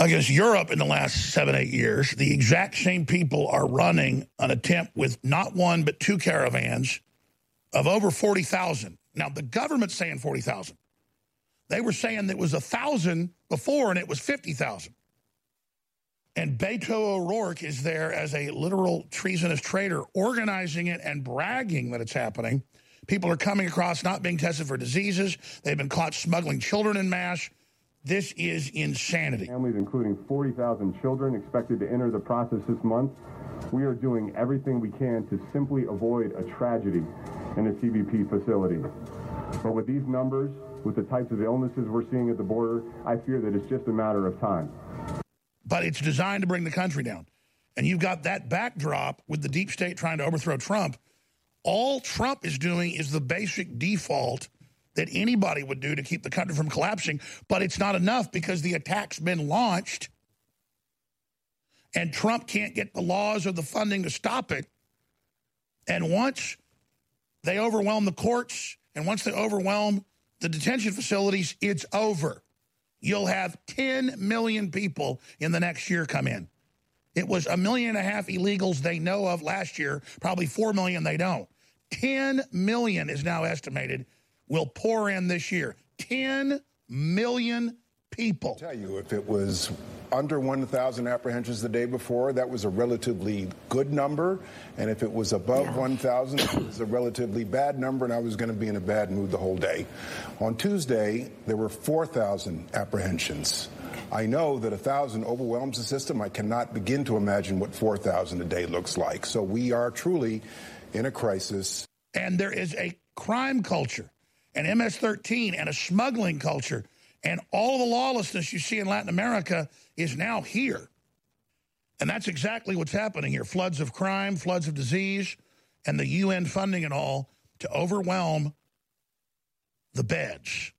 against Europe in the last seven, eight years, the exact same people are running an attempt with not one, but two caravans of over 40,000. Now, the government's saying 40,000. They were saying that it was 1,000 before and it was 50,000. And Beto O'Rourke is there as a literal treasonous traitor, organizing it and bragging that it's happening. People are coming across not being tested for diseases. They've been caught smuggling children in mass. This is insanity. Families, including 40,000 children, expected to enter the process this month. We are doing everything we can to simply avoid a tragedy in a CBP facility. But with these numbers, with the types of illnesses we're seeing at the border, I fear that it's just a matter of time. But it's designed to bring the country down. And you've got that backdrop with the deep state trying to overthrow Trump. All Trump is doing is the basic default that anybody would do to keep the country from collapsing, but it's not enough because the attack's been launched and Trump can't get the laws or the funding to stop it. And once they overwhelm the courts and once they overwhelm the detention facilities, it's over. You'll have 10 million people in the next year come in. It was a million and a half illegals they know of last year, probably 4 million they don't. 10 million is now estimated will pour in this year. 10 million people. I'll tell you, if it was under 1,000 apprehensions the day before, that was a relatively good number. And if it was above yeah. 1,000, it was a relatively bad number, and I was going to be in a bad mood the whole day. On Tuesday, there were 4,000 apprehensions. I know that 1,000 overwhelms the system. I cannot begin to imagine what 4,000 a day looks like. So we are truly in a crisis. And there is a crime culture, an MS 13, and a smuggling culture. And all the lawlessness you see in Latin America is now here. And that's exactly what's happening here floods of crime, floods of disease, and the UN funding and all to overwhelm the beds.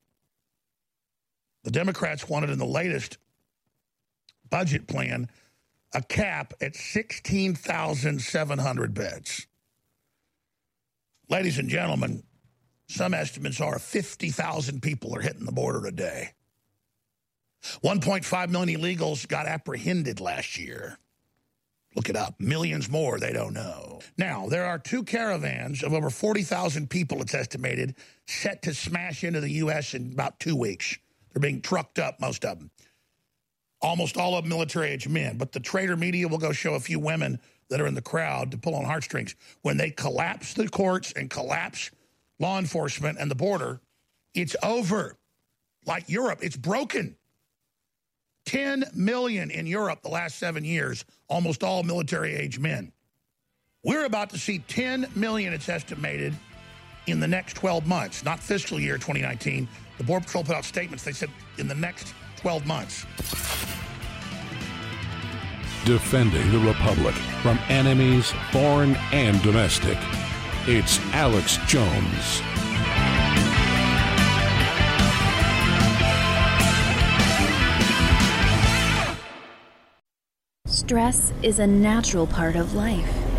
The Democrats wanted in the latest budget plan a cap at 16,700 beds. Ladies and gentlemen, some estimates are 50,000 people are hitting the border a day. 1.5 million illegals got apprehended last year. Look it up. Millions more, they don't know. Now, there are two caravans of over 40,000 people, it's estimated, set to smash into the U.S. in about two weeks. They're being trucked up, most of them. Almost all of them military-age men. But the traitor media will go show a few women that are in the crowd to pull on heartstrings. When they collapse the courts and collapse law enforcement and the border, it's over. Like Europe, it's broken. 10 million in Europe the last seven years, almost all military age men. We're about to see 10 million, it's estimated, in the next 12 months, not fiscal year 2019. The Border Patrol put out statements. They said in the next 12 months. Defending the Republic from enemies, foreign and domestic. It's Alex Jones. Stress is a natural part of life.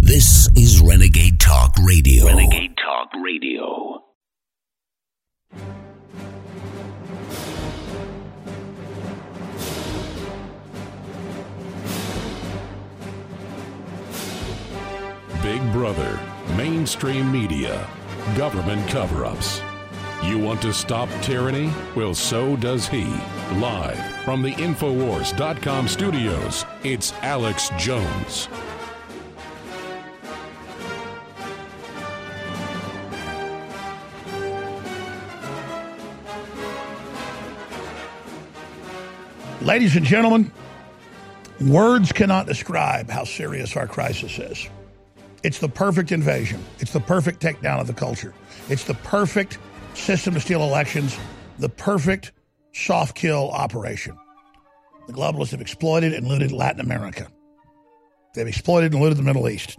This is Renegade Talk Radio. Renegade Talk Radio. Big Brother, mainstream media, government cover ups. You want to stop tyranny? Well, so does he. Live from the Infowars.com studios, it's Alex Jones. Ladies and gentlemen, words cannot describe how serious our crisis is. It's the perfect invasion. It's the perfect takedown of the culture. It's the perfect system to steal elections, the perfect soft kill operation. The globalists have exploited and looted Latin America. They've exploited and looted the Middle East.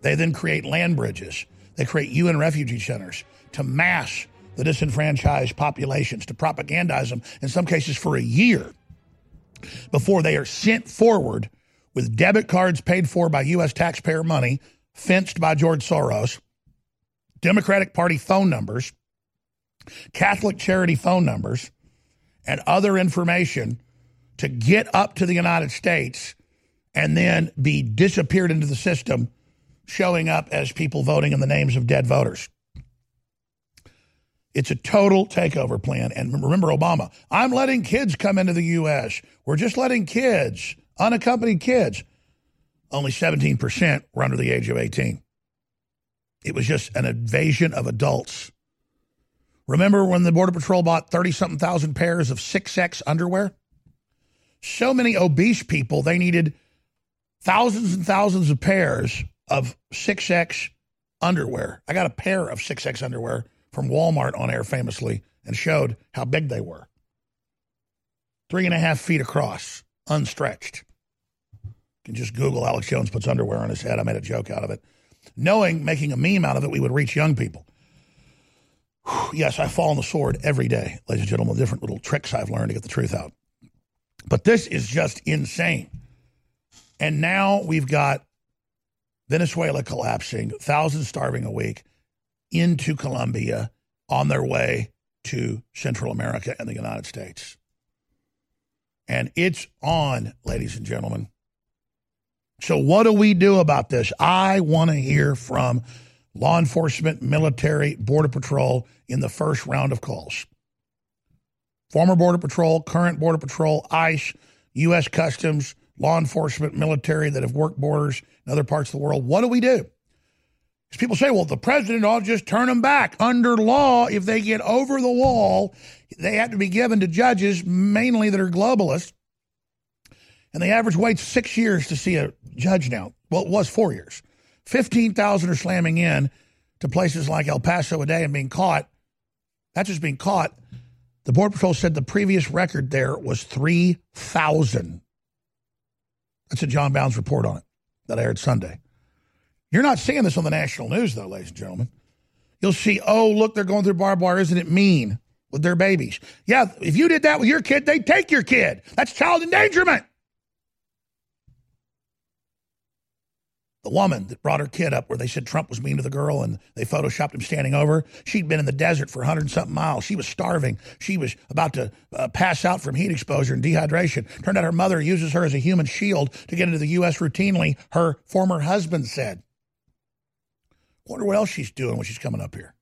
They then create land bridges. They create UN refugee centers to mass the disenfranchised populations, to propagandize them, in some cases for a year, before they are sent forward with debit cards paid for by U.S. taxpayer money, fenced by George Soros, Democratic Party phone numbers, Catholic charity phone numbers, and other information to get up to the United States and then be disappeared into the system, showing up as people voting in the names of dead voters. It's a total takeover plan. And remember Obama, I'm letting kids come into the U.S. We're just letting kids, unaccompanied kids. Only 17% were under the age of 18. It was just an invasion of adults. Remember when the Border Patrol bought 30 something thousand pairs of 6X underwear? So many obese people, they needed thousands and thousands of pairs of 6X underwear. I got a pair of 6X underwear from Walmart on air famously and showed how big they were. Three and a half feet across, unstretched. You can just Google Alex Jones puts underwear on his head. I made a joke out of it. Knowing, making a meme out of it, we would reach young people. Yes, I fall on the sword every day, ladies and gentlemen, different little tricks I've learned to get the truth out. But this is just insane. And now we've got Venezuela collapsing, thousands starving a week into Colombia on their way to Central America and the United States. And it's on, ladies and gentlemen. So, what do we do about this? I want to hear from law enforcement, military, Border Patrol in the first round of calls. Former Border Patrol, current Border Patrol, ICE, U.S. Customs, law enforcement, military that have worked borders in other parts of the world. What do we do? Because people say, well, the president ought to just turn them back. Under law, if they get over the wall, they have to be given to judges, mainly that are globalists. And the average wait's six years to see a judge now. Well, it was four years. 15,000 are slamming in to places like El Paso a day and being caught. That's just being caught. The Border Patrol said the previous record there was 3,000. That's a John Bounds report on it that aired Sunday. You're not seeing this on the national news, though, ladies and gentlemen. you'll see, oh, look, they're going through barbed wire. Isn't it mean with their babies? Yeah, if you did that with your kid, they'd take your kid. That's child endangerment. The woman that brought her kid up where they said Trump was mean to the girl and they photoshopped him standing over. She'd been in the desert for 100 and something miles. She was starving. She was about to uh, pass out from heat exposure and dehydration. Turned out her mother uses her as a human shield to get into the U.S. routinely, her former husband said. Wonder what else she's doing when she's coming up here.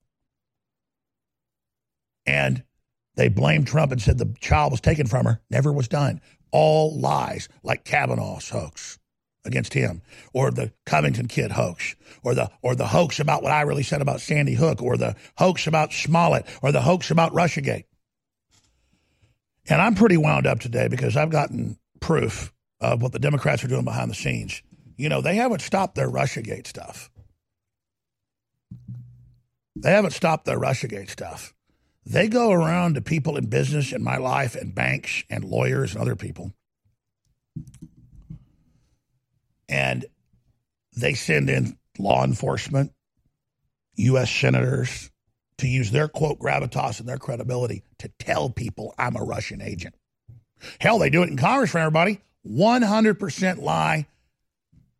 And they blamed Trump and said the child was taken from her, never was done. All lies, like Kavanaugh's hoax against him, or the Covington kid hoax, or the or the hoax about what I really said about Sandy Hook, or the hoax about Smollett, or the hoax about Russiagate. And I'm pretty wound up today because I've gotten proof of what the Democrats are doing behind the scenes. You know, they haven't stopped their Russiagate stuff. They haven't stopped their Russiagate stuff. They go around to people in business in my life and banks and lawyers and other people and they send in law enforcement, U.S. senators to use their quote gravitas and their credibility to tell people I'm a Russian agent. Hell, they do it in Congress for everybody. 100% lie.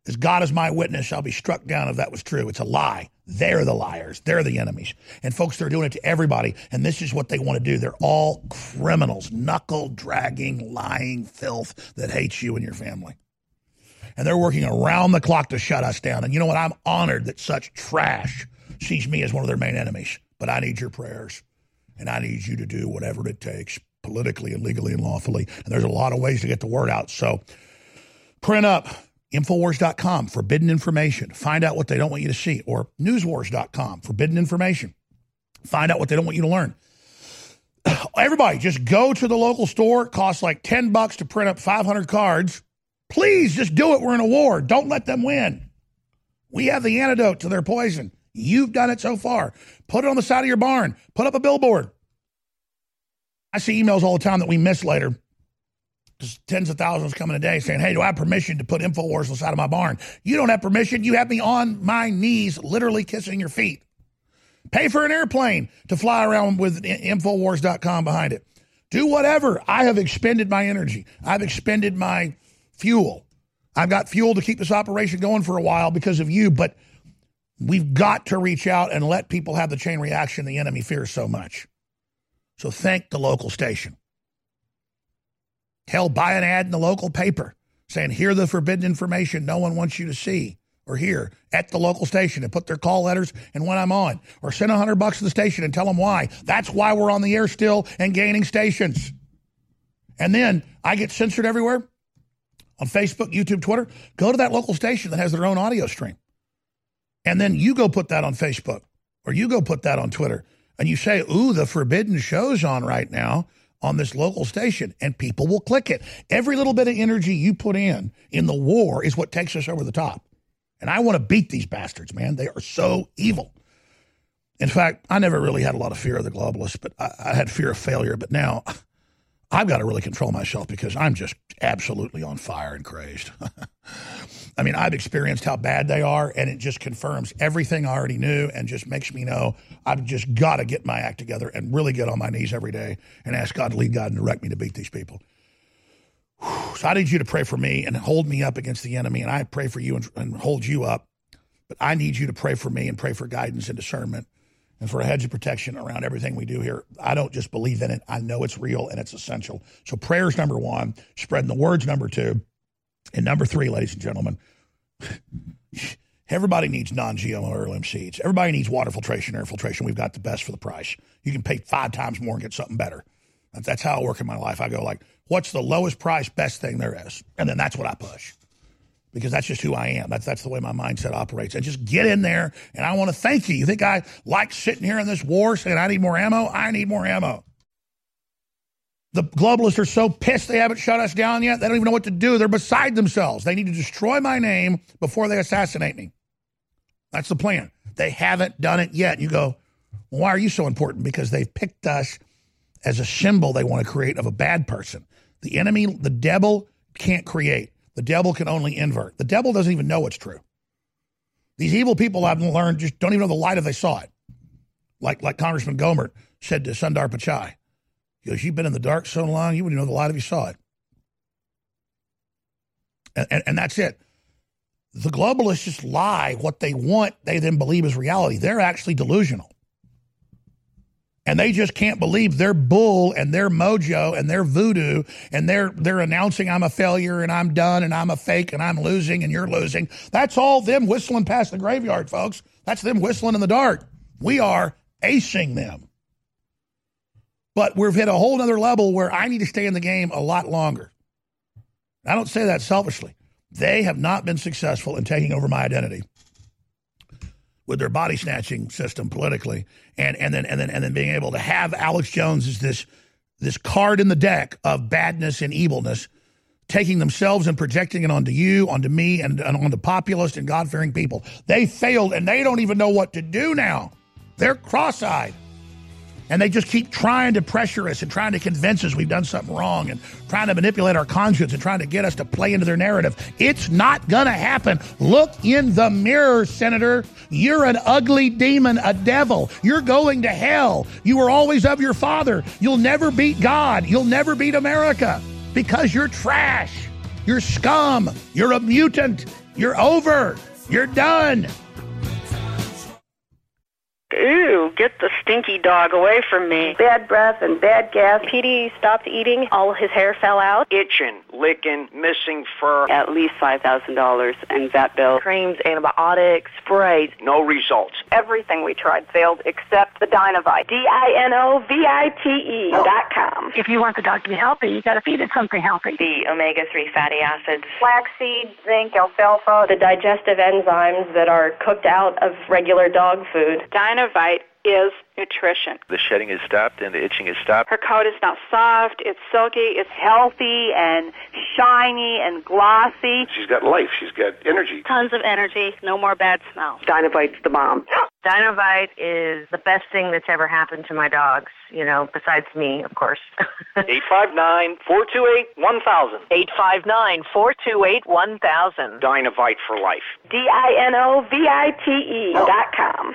As God is my witness, I'll be struck down if that was true. It's a lie. They're the liars. They're the enemies. And folks, they're doing it to everybody. And this is what they want to do. They're all criminals, knuckle dragging, lying filth that hates you and your family and they're working around the clock to shut us down. And you know what? I'm honored that such trash sees me as one of their main enemies. But I need your prayers, and I need you to do whatever it takes politically and legally and lawfully. And there's a lot of ways to get the word out. So print up Infowars.com, forbidden information. Find out what they don't want you to see. Or Newswars.com, forbidden information. Find out what they don't want you to learn. [CLEARS THROAT] Everybody, just go to the local store. It costs like 10 bucks to print up 500 cards Please just do it. We're in a war. Don't let them win. We have the antidote to their poison. You've done it so far. Put it on the side of your barn. Put up a billboard. I see emails all the time that we miss later. Tens of thousands coming a day saying, Hey, do I have permission to put InfoWars on the side of my barn? You don't have permission. You have me on my knees, literally kissing your feet. Pay for an airplane to fly around with Infowars.com behind it. Do whatever. I have expended my energy. I've expended my fuel. I've got fuel to keep this operation going for a while because of you, but we've got to reach out and let people have the chain reaction the enemy fears so much. So thank the local station. Hell, buy an ad in the local paper saying, hear the forbidden information no one wants you to see or hear at the local station and put their call letters and when I'm on. Or send a hundred bucks to the station and tell them why. That's why we're on the air still and gaining stations. And then I get censored everywhere on Facebook, YouTube, Twitter, go to that local station that has their own audio stream. And then you go put that on Facebook or you go put that on Twitter and you say, Ooh, the forbidden show's on right now on this local station, and people will click it. Every little bit of energy you put in in the war is what takes us over the top. And I want to beat these bastards, man. They are so evil. In fact, I never really had a lot of fear of the globalists, but I, I had fear of failure. But now I've got to really control myself because I'm just absolutely on fire and crazed. [LAUGHS] I mean, I've experienced how bad they are, and it just confirms everything I already knew and just makes me know I've just got to get my act together and really get on my knees every day and ask God to lead God and direct me to beat these people. [SIGHS] So I need you to pray for me and hold me up against the enemy, and I pray for you and, and hold you up. But I need you to pray for me and pray for guidance and discernment and for a hedge of protection around everything we do here. I don't just believe in it, I know it's real and it's essential. So, prayer's number one, spreading the words number two. And number three, ladies and gentlemen, everybody needs non GMO heirloom seeds. Everybody needs water filtration, air filtration. We've got the best for the price. You can pay five times more and get something better. That's how I work in my life. I go like, what's the lowest price, best thing there is? And then that's what I push because that's just who I am. That's that's the way my mindset operates. And just get in there. And I want to thank you. You think I like sitting here in this war saying I need more ammo? I need more ammo. The globalists are so pissed they haven't shut us down yet. They don't even know what to do. They're beside themselves. They need to destroy my name before they assassinate me. That's the plan. They haven't done it yet. You go, well, why are you so important? Because they've picked us as a symbol they want to create of a bad person. The enemy, the devil, can't create. The devil can only invert. The devil doesn't even know it's true. These evil people I've learned just don't even know the light if they saw it. like like Congressman Gohmert said to Sundar Pichai. He goes, You've been in the dark so long, you wouldn't know the light if you saw it. And, and, and that's it. The globalists just lie what they want, they then believe is reality. They're actually delusional. And they just can't believe their bull and their mojo and their voodoo and they're they're announcing I'm a failure and I'm done and I'm a fake and I'm losing and you're losing. That's all them whistling past the graveyard, folks. That's them whistling in the dark. We are acing them. But we've hit a whole other level where I need to stay in the game a lot longer. I don't say that selfishly. They have not been successful in taking over my identity with their body snatching system politically, and and then and then and then being able to have Alex Jones as this this card in the deck of badness and evilness, taking themselves and projecting it onto you, onto me, and, and onto populist and God fearing people. They failed, and they don't even know what to do now. They're cross eyed. And they just keep trying to pressure us and trying to convince us we've done something wrong and trying to manipulate our conscience and trying to get us to play into their narrative. It's not going to happen. Look in the mirror, Senator. You're an ugly demon, a devil. You're going to hell. You were always of your father. You'll never beat God. You'll never beat America because you're trash. You're scum. You're a mutant. You're over. You're done. Ew, get the stinky dog away from me. Bad breath and bad gas. Petey stopped eating. All his hair fell out. Itching, licking, missing fur. At least $5,000 in vet bill. Creams, antibiotics, sprays. No results. Everything we tried failed except the Dinovite. D-I-N-O-V-I-T-E oh. dot com. If you want the dog to be healthy, you got to feed it something healthy. The omega-3 fatty acids. Flaxseed, zinc, alfalfa. The digestive enzymes that are cooked out of regular dog food. Dinovite is nutrition. The shedding is stopped and the itching is stopped. Her coat is now soft, it's silky, it's healthy and shiny and glossy. She's got life. She's got energy. Tons of energy, no more bad smell. Dinovite's the bomb. [GASPS] Dinovite is the best thing that's ever happened to my dogs, you know, besides me, of course. [LAUGHS] 859 428 1000. 859 428 1000. Dinovite for life. D-I-N-O-V-I-T-E dot com.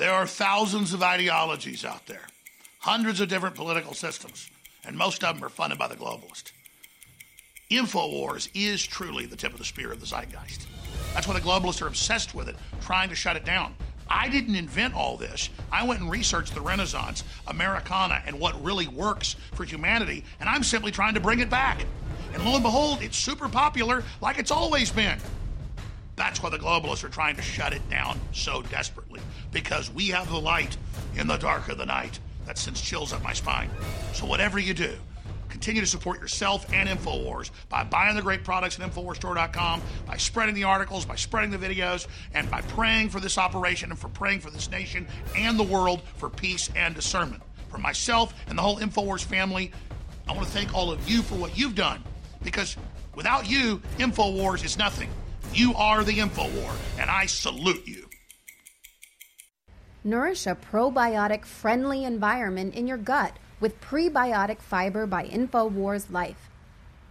There are thousands of ideologies out there, hundreds of different political systems, and most of them are funded by the globalist. InfoWars is truly the tip of the spear of the zeitgeist. That's why the globalists are obsessed with it, trying to shut it down. I didn't invent all this. I went and researched the Renaissance, Americana, and what really works for humanity, and I'm simply trying to bring it back. And lo and behold, it's super popular like it's always been. That's why the globalists are trying to shut it down so desperately, because we have the light in the dark of the night. That sends chills up my spine. So, whatever you do, continue to support yourself and InfoWars by buying the great products at InfoWarsStore.com, by spreading the articles, by spreading the videos, and by praying for this operation and for praying for this nation and the world for peace and discernment. For myself and the whole InfoWars family, I want to thank all of you for what you've done, because without you, InfoWars is nothing. You are the InfoWar, and I salute you. Nourish a probiotic friendly environment in your gut with prebiotic fiber by InfoWars Life.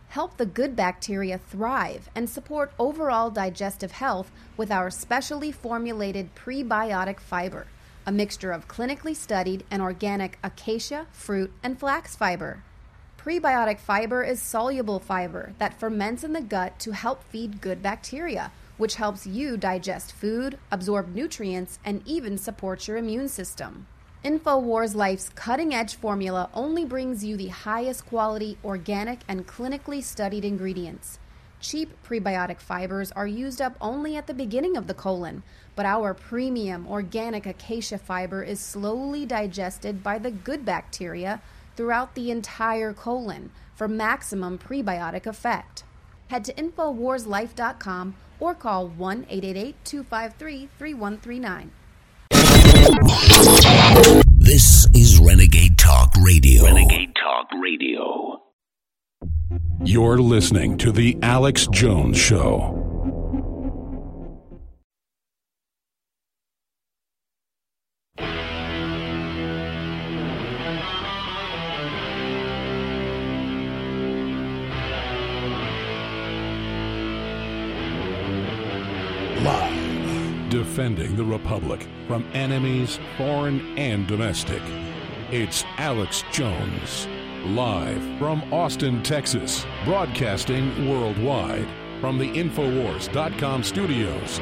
Help the good bacteria thrive and support overall digestive health with our specially formulated prebiotic fiber, a mixture of clinically studied and organic acacia, fruit, and flax fiber. Prebiotic fiber is soluble fiber that ferments in the gut to help feed good bacteria, which helps you digest food, absorb nutrients, and even support your immune system. InfoWars Life's cutting edge formula only brings you the highest quality, organic, and clinically studied ingredients. Cheap prebiotic fibers are used up only at the beginning of the colon, but our premium organic acacia fiber is slowly digested by the good bacteria throughout the entire colon for maximum prebiotic effect. Head to InfoWarsLife.com or call 1 888 253 3139. This is Renegade Talk Radio. Renegade Talk Radio. You're listening to The Alex Jones Show. Defending the Republic from enemies, foreign and domestic. It's Alex Jones. Live from Austin, Texas. Broadcasting worldwide from the Infowars.com studios.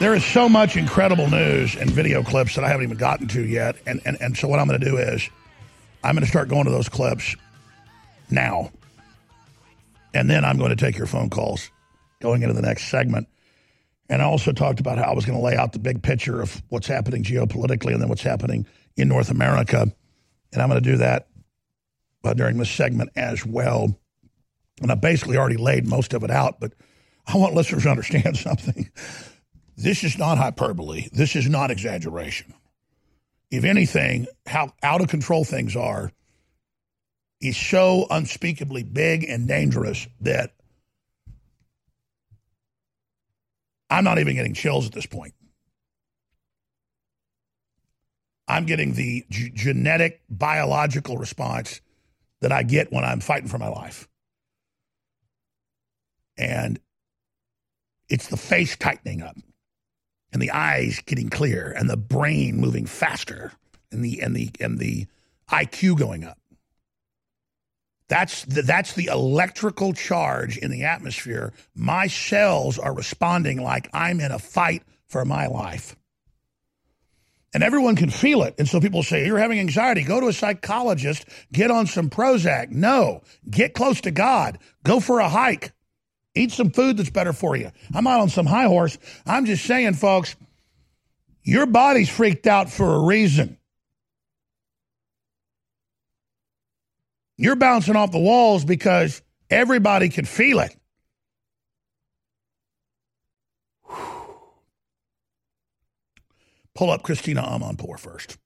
There is so much incredible news and video clips that I haven't even gotten to yet. And, and, and so, what I'm going to do is I'm going to start going to those clips now. And then I'm going to take your phone calls going into the next segment. And I also talked about how I was going to lay out the big picture of what's happening geopolitically and then what's happening in North America. And I'm going to do that uh, during this segment as well. And I basically already laid most of it out, but I want listeners to understand [LAUGHS] something. This is not hyperbole. This is not exaggeration. If anything, how out of control things are is so unspeakably big and dangerous that I'm not even getting chills at this point. I'm getting the g- genetic, biological response that I get when I'm fighting for my life. And it's the face tightening up and the eyes getting clear and the brain moving faster and the and the and the IQ going up. That's the, that's the electrical charge in the atmosphere. My cells are responding like I'm in a fight for my life. And everyone can feel it. And so people say, You're having anxiety. Go to a psychologist, get on some Prozac. No, get close to God. Go for a hike. Eat some food that's better for you. I'm not on some high horse. I'm just saying, folks, your body's freaked out for a reason. You're bouncing off the walls because everybody can feel it. Pull up Christina Amanpour first.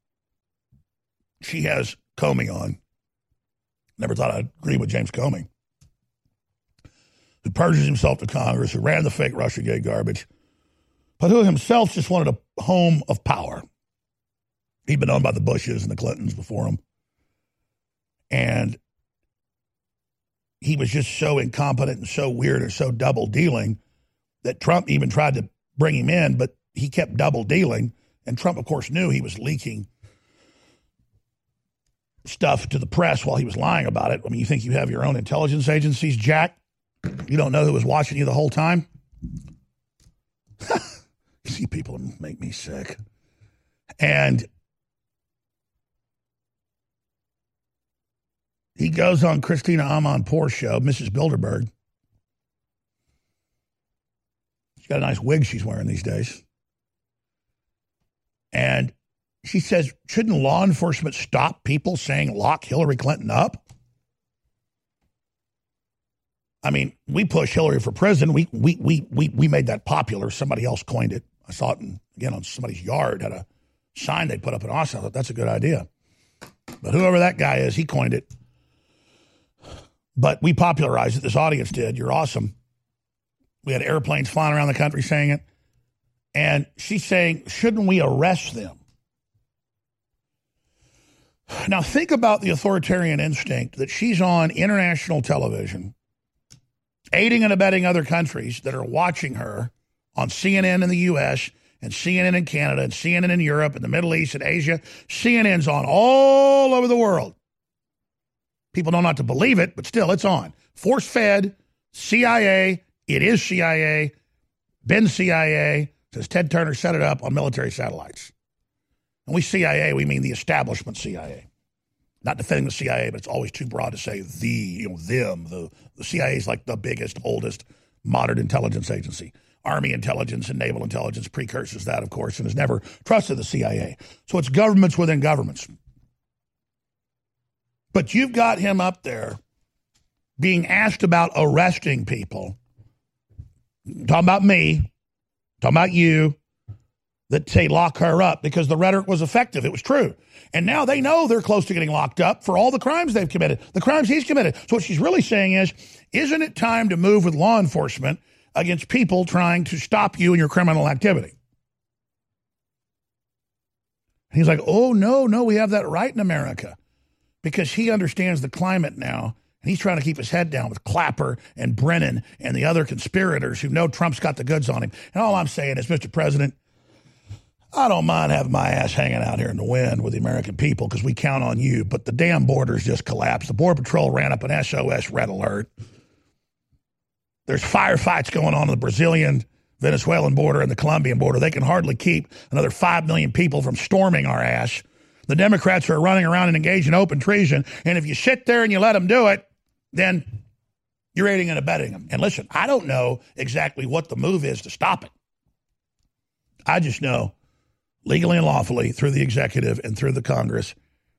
She has Comey on. Never thought I'd agree with James Comey. Who purges himself to Congress, who ran the fake Russiagate garbage, but who himself just wanted a home of power. He'd been owned by the Bushes and the Clintons before him. And he was just so incompetent and so weird and so double dealing that Trump even tried to bring him in, but he kept double dealing. And Trump, of course, knew he was leaking stuff to the press while he was lying about it. I mean, you think you have your own intelligence agencies, Jack? You don't know who was watching you the whole time? [LAUGHS] see people make me sick. And he goes on Christina Amanpour show, Mrs. Bilderberg. She's got a nice wig she's wearing these days. And she says, shouldn't law enforcement stop people saying lock Hillary Clinton up? I mean, we push Hillary for president. We we we we we made that popular. Somebody else coined it. I saw it in, again on somebody's yard. Had a sign they put up in Austin. I thought that's a good idea. But whoever that guy is, he coined it. But we popularized it. This audience did. You're awesome. We had airplanes flying around the country saying it. And she's saying, shouldn't we arrest them? Now, think about the authoritarian instinct that she's on international television, aiding and abetting other countries that are watching her on CNN in the U.S. and CNN in Canada and CNN in Europe and the Middle East and Asia. CNN's on all over the world. People don't have to believe it, but still, it's on. Force fed, CIA, it is CIA, been CIA, says Ted Turner set it up on military satellites. And we CIA, we mean the establishment CIA. Not defending the CIA, but it's always too broad to say the, you know, them. The, the CIA is like the biggest, oldest modern intelligence agency. Army intelligence and naval intelligence precursors that, of course, and has never trusted the CIA. So it's governments within governments. But you've got him up there being asked about arresting people. talking about me, talking about you, that say lock her up because the rhetoric was effective. It was true. And now they know they're close to getting locked up for all the crimes they've committed, the crimes he's committed. So what she's really saying is, isn't it time to move with law enforcement against people trying to stop you in your criminal activity? He's like, oh, no, no, we have that right in America because he understands the climate now. And he's trying to keep his head down with Clapper and Brennan and the other conspirators who know Trump's got the goods on him. And all I'm saying is, Mr. President, I don't mind having my ass hanging out here in the wind with the American people because we count on you. But the damn borders just collapsed. The Border Patrol ran up an SOS red alert. There's firefights going on in the Brazilian Venezuelan border and the Colombian border. They can hardly keep another 5 million people from storming our ass. The Democrats are running around and engaged in open treason. And if you sit there and you let them do it, then you're aiding and abetting them. And listen, I don't know exactly what the move is to stop it. I just know legally and lawfully through the executive and through the Congress,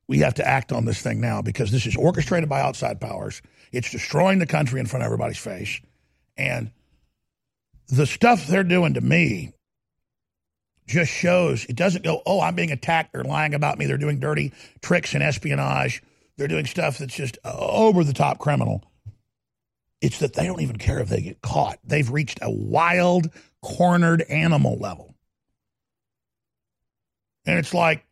we have to act on this thing now because this is orchestrated by outside powers. It's destroying the country in front of everybody's face. And the stuff they're doing to me just shows it doesn't go, oh, I'm being attacked. They're lying about me. They're doing dirty tricks and espionage. They're doing stuff that's just over the top criminal. It's that they don't even care if they get caught. They've reached a wild, cornered animal level. And it's like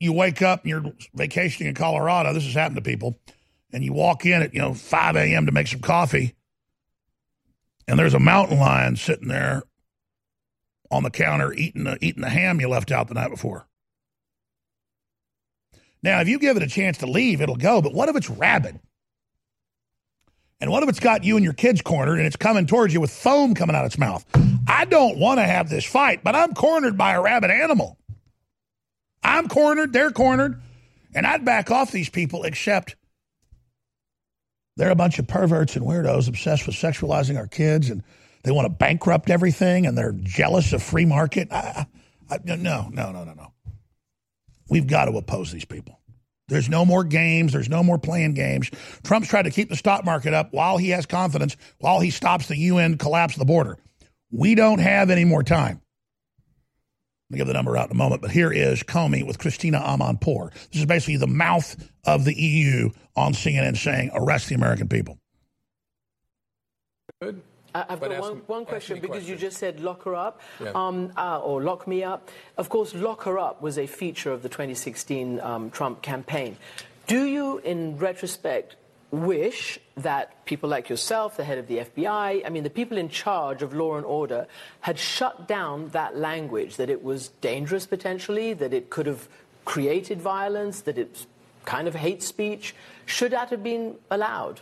you wake up and you're vacationing in Colorado. This has happened to people. And you walk in at, you know, 5 a.m. to make some coffee and there's a mountain lion sitting there on the counter eating the, eating the ham you left out the night before. Now, if you give it a chance to leave, it'll go. But what if it's rabid? And what if it's got you and your kids cornered and it's coming towards you with foam coming out its mouth? I don't want to have this fight, but I'm cornered by a rabid animal. I'm cornered, they're cornered, and I'd back off these people except they're a bunch of perverts and weirdos obsessed with sexualizing our kids and they want to bankrupt everything and they're jealous of free market. I, I, no, no, no, no, no. We've got to oppose these people. There's no more games. There's no more playing games. Trump's tried to keep the stock market up while he has confidence, while he stops the UN collapse the border. We don't have any more time. I'll give the number out in a moment, but here is Comey with Christina Amanpour. This is basically the mouth of the EU on CNN saying, arrest the American people. Good. I've but got one, one question because question. you just said lock her up yeah. um, uh, or lock me up. Of course, lock her up was a feature of the 2016 um, Trump campaign. Do you, in retrospect, wish that people like yourself, the head of the FBI, I mean, the people in charge of law and order, had shut down that language, that it was dangerous potentially, that it could have created violence, that it's kind of hate speech? Should that have been allowed?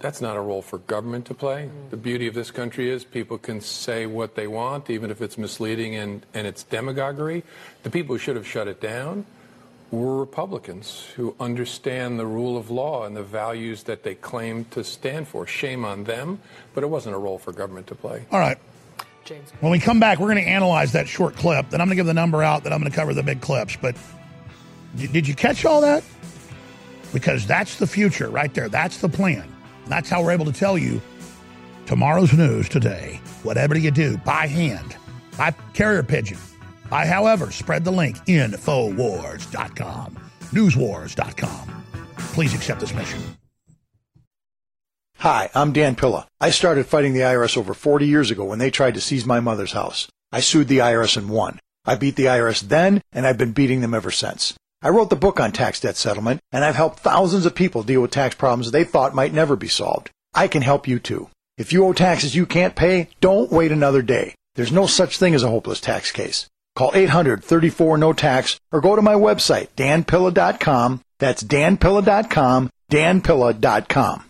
That's not a role for government to play. Mm. The beauty of this country is people can say what they want, even if it's misleading and, and it's demagoguery. The people who should have shut it down were Republicans who understand the rule of law and the values that they claim to stand for. Shame on them, but it wasn't a role for government to play. All right. James. When we come back, we're going to analyze that short clip. Then I'm going to give the number out. Then I'm going to cover the big clips. But did you catch all that? Because that's the future right there. That's the plan. that's how we're able to tell you tomorrow's news today. Whatever you do, by hand, by carrier pigeon, I, however, spread the link Infowars.com, newswars.com. Please accept this mission. Hi, I'm Dan Pilla. I started fighting the IRS over 40 years ago when they tried to seize my mother's house. I sued the IRS and won. I beat the IRS then, and I've been beating them ever since. I wrote the book on tax debt settlement, and I've helped thousands of people deal with tax problems they thought might never be solved. I can help you too. If you owe taxes you can't pay, don't wait another day. There's no such thing as a hopeless tax case. Call 800-34 no tax or go to my website danpilla.com. That's danpilla.com, danpilla.com.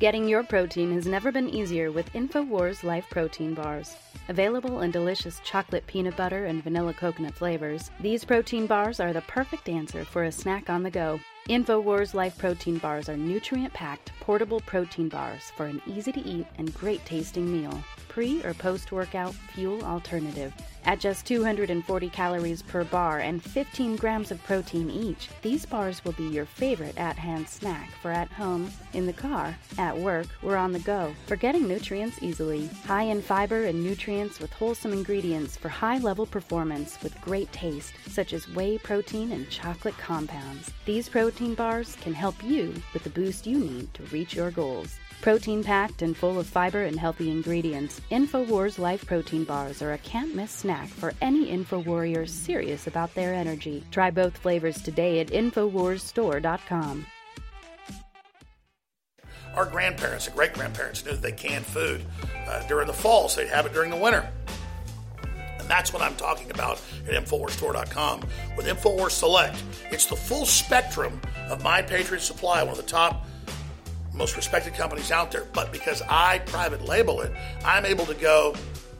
Getting your protein has never been easier with InfoWars Life Protein Bars. Available in delicious chocolate peanut butter and vanilla coconut flavors, these protein bars are the perfect answer for a snack on the go. InfoWars Life Protein Bars are nutrient packed, portable protein bars for an easy to eat and great tasting meal. Pre or post workout fuel alternative. At just 240 calories per bar and 15 grams of protein each, these bars will be your favorite at hand snack for at home, in the car, at work, or on the go. For getting nutrients easily. High in fiber and nutrients with wholesome ingredients for high level performance with great taste, such as whey protein and chocolate compounds. These protein bars can help you with the boost you need to reach your goals. Protein packed and full of fiber and healthy ingredients, InfoWars Life Protein Bars are a can't miss snack for any InfoWarrior serious about their energy. Try both flavors today at InfoWarsStore.com. Our grandparents and great grandparents knew that they canned food uh, during the fall, so they'd have it during the winter. And that's what I'm talking about at InfoWarsStore.com with InfoWars Select. It's the full spectrum of My Patriot Supply, one of the top most respected companies out there. But because I private label it, I'm able to go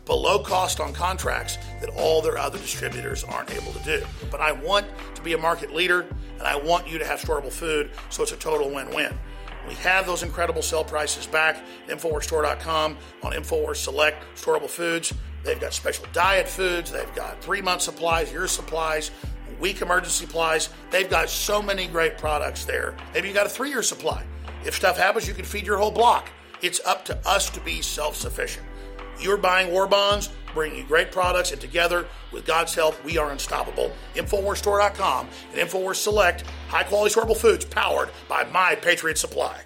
below cost on contracts that all their other distributors aren't able to do. But I want to be a market leader and I want you to have storable food so it's a total win win. We have those incredible sale prices back InfoWarsStore.com on InfoWars Select Storable Foods. They've got special diet foods, they've got three month supplies, year supplies, week emergency supplies. They've got so many great products there. Maybe you got a three year supply. If stuff happens, you can feed your whole block. It's up to us to be self sufficient. You're buying war bonds, bringing you great products, and together, with God's help, we are unstoppable. InfoWarsStore.com and InfoWars Select, high quality storable foods powered by My Patriot Supply.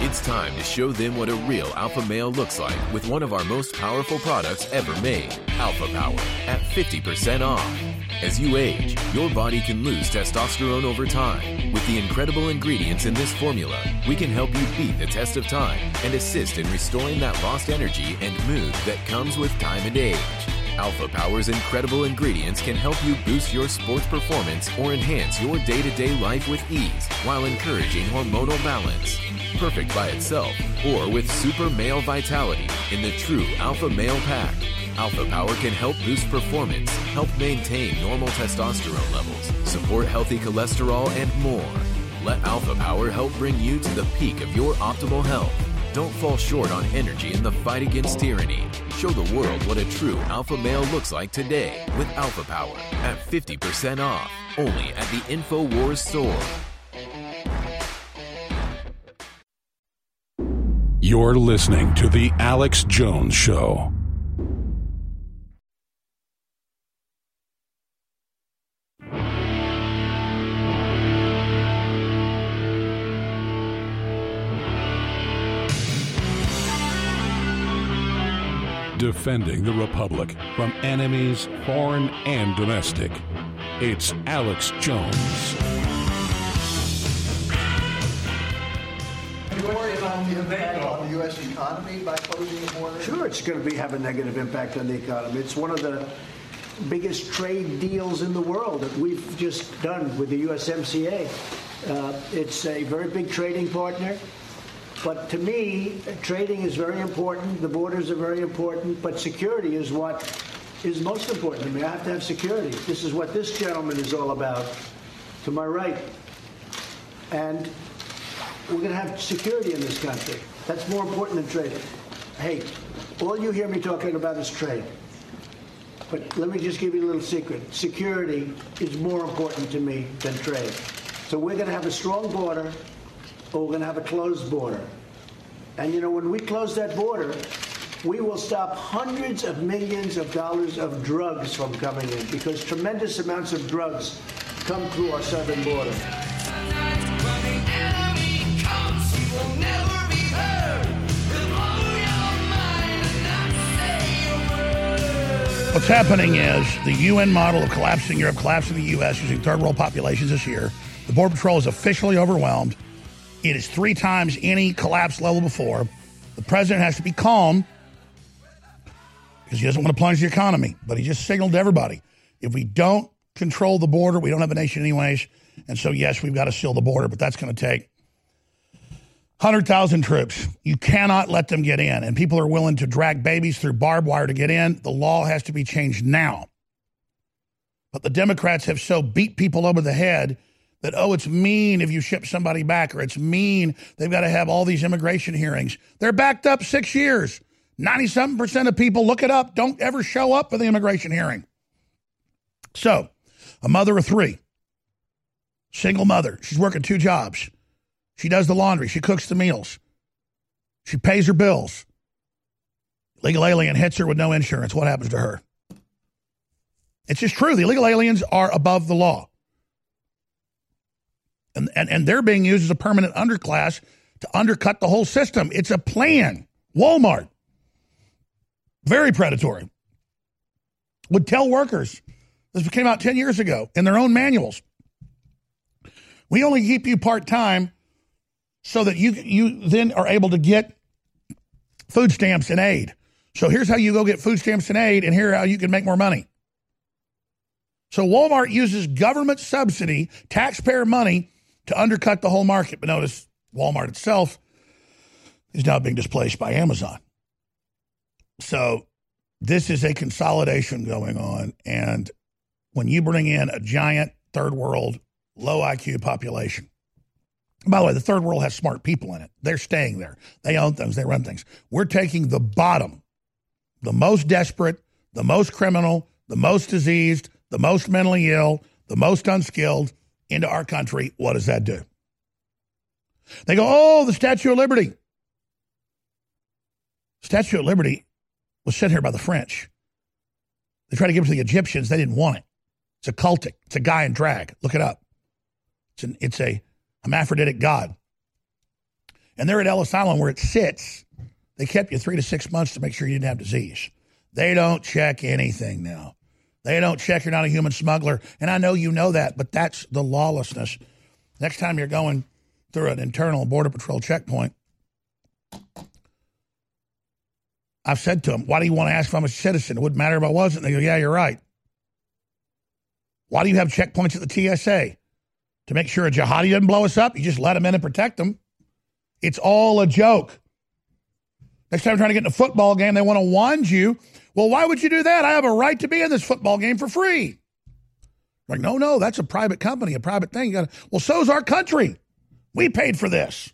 It's time to show them what a real alpha male looks like with one of our most powerful products ever made, Alpha Power, at 50% off. As you age, your body can lose testosterone over time. With the incredible ingredients in this formula, we can help you beat the test of time and assist in restoring that lost energy and mood that comes with time and age. Alpha Power's incredible ingredients can help you boost your sports performance or enhance your day to day life with ease while encouraging hormonal balance. Perfect by itself or with super male vitality in the true Alpha Male Pack. Alpha Power can help boost performance, help maintain normal testosterone levels, support healthy cholesterol, and more. Let Alpha Power help bring you to the peak of your optimal health. Don't fall short on energy in the fight against tyranny. Show the world what a true alpha male looks like today with Alpha Power at 50% off, only at the InfoWars store. You're listening to The Alex Jones Show. Defending the Republic from enemies, foreign and domestic. It's Alex Jones. you worry about the impact on the U.S. economy by closing the border? Sure, it's going to be have a negative impact on the economy. It's one of the biggest trade deals in the world that we've just done with the USMCA. Uh, it's a very big trading partner. But to me, trading is very important. The borders are very important. But security is what is most important to me. I have to have security. This is what this gentleman is all about. To my right. And we're going to have security in this country. That's more important than trade. Hey, all you hear me talking about is trade. But let me just give you a little secret. Security is more important to me than trade. So we're going to have a strong border, or we're going to have a closed border. And you know, when we close that border, we will stop hundreds of millions of dollars of drugs from coming in because tremendous amounts of drugs come through our southern border. What's happening is the UN model of collapsing Europe, collapsing the U.S. using third world populations this year. The Border Patrol is officially overwhelmed. It is three times any collapse level before. The president has to be calm because he doesn't want to plunge the economy. But he just signaled to everybody if we don't control the border, we don't have a nation anyways. And so, yes, we've got to seal the border, but that's going to take 100,000 troops. You cannot let them get in. And people are willing to drag babies through barbed wire to get in. The law has to be changed now. But the Democrats have so beat people over the head that, oh, it's mean if you ship somebody back, or it's mean they've got to have all these immigration hearings. They're backed up six years. 97 percent of people, look it up, don't ever show up for the immigration hearing. So, a mother of three, single mother, she's working two jobs. She does the laundry, she cooks the meals, she pays her bills. Legal alien hits her with no insurance. What happens to her? It's just true. The illegal aliens are above the law. And, and, and they're being used as a permanent underclass to undercut the whole system. It's a plan. Walmart, very predatory, would tell workers this came out 10 years ago in their own manuals. We only keep you part time so that you, you then are able to get food stamps and aid. So here's how you go get food stamps and aid, and here how you can make more money. So Walmart uses government subsidy, taxpayer money to undercut the whole market. But notice Walmart itself is now being displaced by Amazon. So this is a consolidation going on. And when you bring in a giant third world, low IQ population, by the way, the third world has smart people in it. They're staying there. They own things, they run things. We're taking the bottom, the most desperate, the most criminal, the most diseased, the most mentally ill, the most unskilled into our country. What does that do? They go, oh, the Statue of Liberty. Statue of Liberty was sent here by the French. They tried to give it to the Egyptians. They didn't want it. It's a cultic. It's a guy in drag. Look it up. It's, an, it's a hermaphroditic god. And they're at Ellis Island where it sits. They kept you three to six months to make sure you didn't have disease. They don't check anything now. They don't check you're not a human smuggler. And I know you know that, but that's the lawlessness. Next time you're going through an internal Border Patrol checkpoint, I've said to them, Why do you want to ask if I'm a citizen? It wouldn't matter if I wasn't. They go, Yeah, you're right. Why do you have checkpoints at the TSA? To make sure a jihadi doesn't blow us up? You just let them in and protect them. It's all a joke. Next time you're trying to get in a football game, they want to wand you. Well, why would you do that? I have a right to be in this football game for free. Like, no, no, that's a private company, a private thing. You gotta, well, so's our country. We paid for this.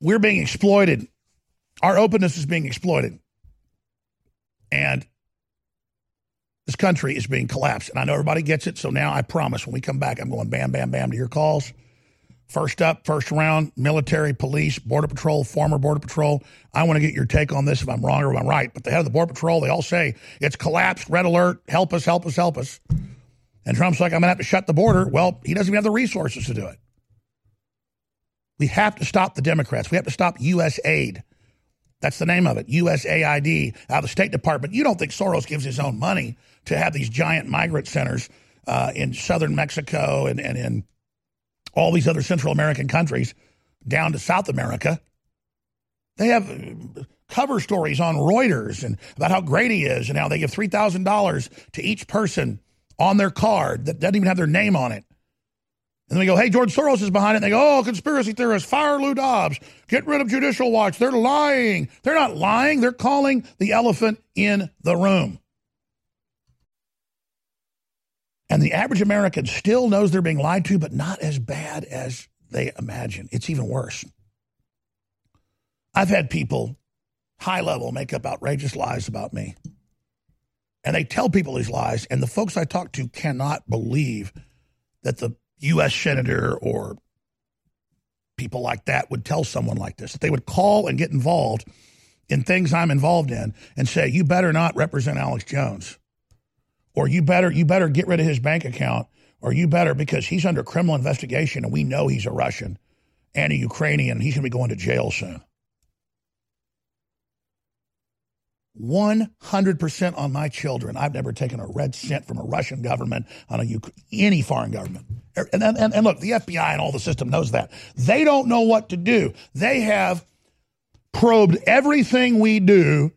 We're being exploited. Our openness is being exploited. And this country is being collapsed. And I know everybody gets it. So now I promise when we come back, I'm going bam, bam, bam to your calls. First up, first round, military, police, Border Patrol, former Border Patrol. I want to get your take on this if I'm wrong or if I'm right. But the head of the Border Patrol, they all say it's collapsed, red alert, help us, help us, help us. And Trump's like, I'm going to have to shut the border. Well, he doesn't even have the resources to do it. We have to stop the Democrats. We have to stop U.S. aid. That's the name of it, USAID, out of the State Department. You don't think Soros gives his own money to have these giant migrant centers uh, in southern Mexico and, and in all these other Central American countries down to South America. They have uh, cover stories on Reuters and about how great he is and how they give $3,000 to each person on their card that doesn't even have their name on it. And then we go, hey, George Soros is behind it. And they go, oh, conspiracy theorists, fire Lou Dobbs, get rid of Judicial Watch. They're lying. They're not lying. They're calling the elephant in the room. And the average American still knows they're being lied to, but not as bad as they imagine. It's even worse. I've had people high level make up outrageous lies about me. And they tell people these lies, and the folks I talk to cannot believe that the U.S. senator or people like that would tell someone like this. That they would call and get involved in things I'm involved in and say, you better not represent Alex Jones. Or you better you better get rid of his bank account, or you better because he's under criminal investigation and we know he's a Russian and a Ukrainian. He's gonna be going to jail soon. 100% on my children. I've never taken a red cent from a Russian government on a any foreign government. Er, and, and, and look, the FBI and all the system knows that. They don't know what to do. They have probed everything we do,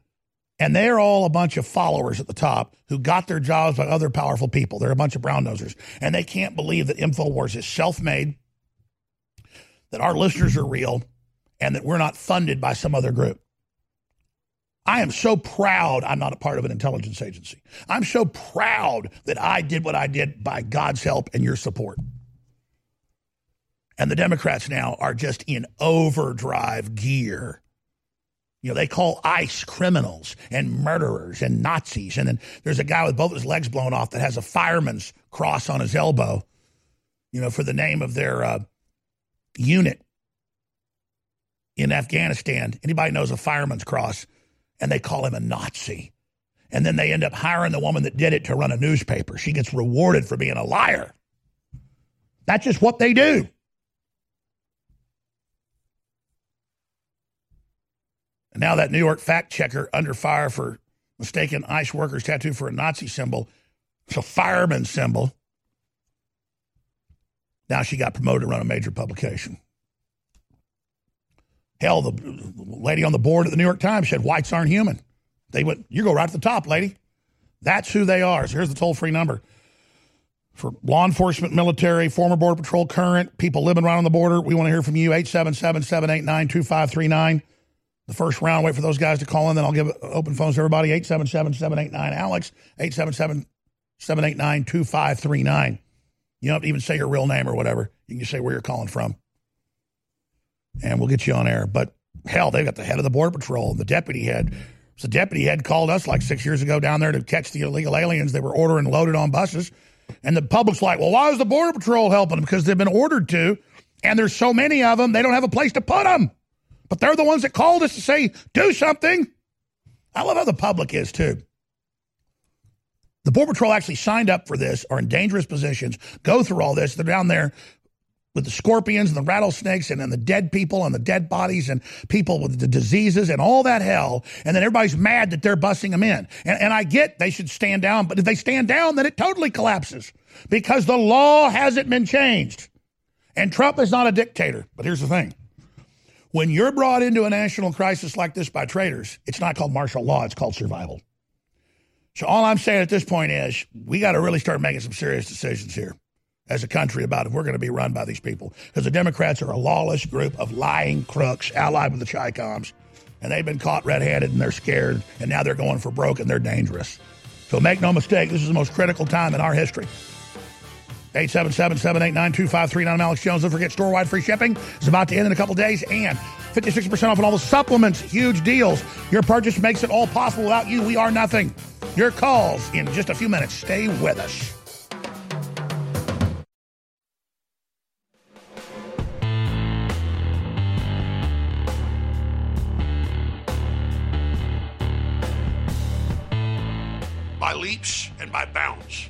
and they're all a bunch of followers at the top who got their jobs by other powerful people. They're a bunch of brown nosers. And they can't believe that InfoWars is self made, that our listeners are real, and that we're not funded by some other group. I am so proud I'm not a part of an intelligence agency. I'm so proud that I did what I did by God's help and your support. And the Democrats now are just in overdrive gear. You know, they call ICE criminals and murderers and Nazis. And then there's a guy with both his legs blown off that has a fireman's cross on his elbow, you know, for the name of their uh, unit in Afghanistan. Anybody knows a fireman's cross? and they call him a Nazi. And then they end up hiring the woman that did it to run a newspaper. She gets rewarded for being a liar. That's just what they do. Now that New York fact checker under fire for mistaken ICE workers tattoo for a Nazi symbol. It's a fireman symbol. Now she got promoted to run a major publication. Hell, the lady on the board at the New York Times said whites aren't human. They went, you go right to the top, lady. That's who they are. So here's the toll free number for law enforcement, military, former Border Patrol, current, people living right on the border. We want to hear from you. 877 789 2539. The first round, wait for those guys to call in, then I'll give open phones to everybody. 877 789 Alex, 877 789 2539. You don't have to even say your real name or whatever. You can just say where you're calling from and we'll get you on air. But hell, they've got the head of the Border Patrol the deputy head. So the deputy head called us like six years ago down there to catch the illegal aliens. They were ordering loaded on buses. And the public's like, well, why is the Border Patrol helping them? Because they've been ordered to, and there's so many of them, they don't have a place to put them. But they're the ones that called us to say, do something. I love how the public is, too. The Border Patrol actually signed up for this, are in dangerous positions, go through all this. They're down there with the scorpions and the rattlesnakes and then the dead people and the dead bodies and people with the diseases and all that hell. And then everybody's mad that they're busting them in. And, and I get they should stand down, but if they stand down, then it totally collapses because the law hasn't been changed. And Trump is not a dictator. But here's the thing when you're brought into a national crisis like this by traitors, it's not called martial law, it's called survival. So all I'm saying at this point is we got to really start making some serious decisions here as a country about if we're going to be run by these people. Because the Democrats are a lawless group of lying crooks allied with the Chicoms. And they've been caught red handed and they're scared. And now they're going for broke and they're dangerous. So make no mistake, this is the most critical time in our history. 877-789-2539. I'm Alex Jones. Don't forget store-wide free shipping is about to end in a couple days and 56% off on all the supplements. Huge deals. Your purchase makes it all possible. Without you, we are nothing. Your calls in just a few minutes. Stay with us. By leaps and by bounds.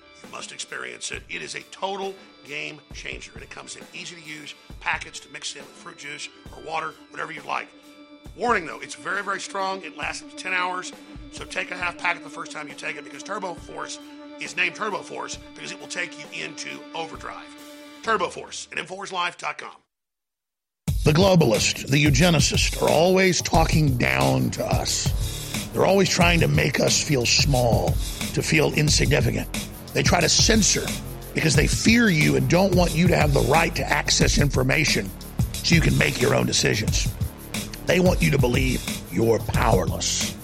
You must experience it. It is a total game changer, and it comes in easy to use packets to mix in with fruit juice or water, whatever you like. Warning though, it's very, very strong. It lasts up to 10 hours. So take a half packet the first time you take it because Turbo Force is named Turbo Force because it will take you into overdrive. Turbo Force at InfoWarsLife.com. The globalists, the eugenicists, are always talking down to us. They're always trying to make us feel small, to feel insignificant. They try to censor because they fear you and don't want you to have the right to access information so you can make your own decisions. They want you to believe you're powerless.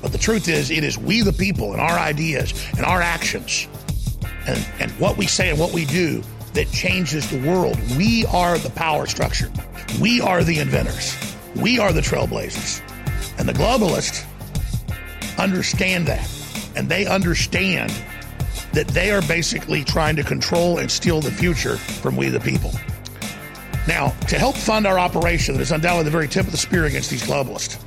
But the truth is, it is we the people and our ideas and our actions and, and what we say and what we do that changes the world. We are the power structure. We are the inventors. We are the trailblazers. And the globalists understand that. And they understand that they are basically trying to control and steal the future from we the people. Now, to help fund our operation that is undoubtedly the very tip of the spear against these globalists,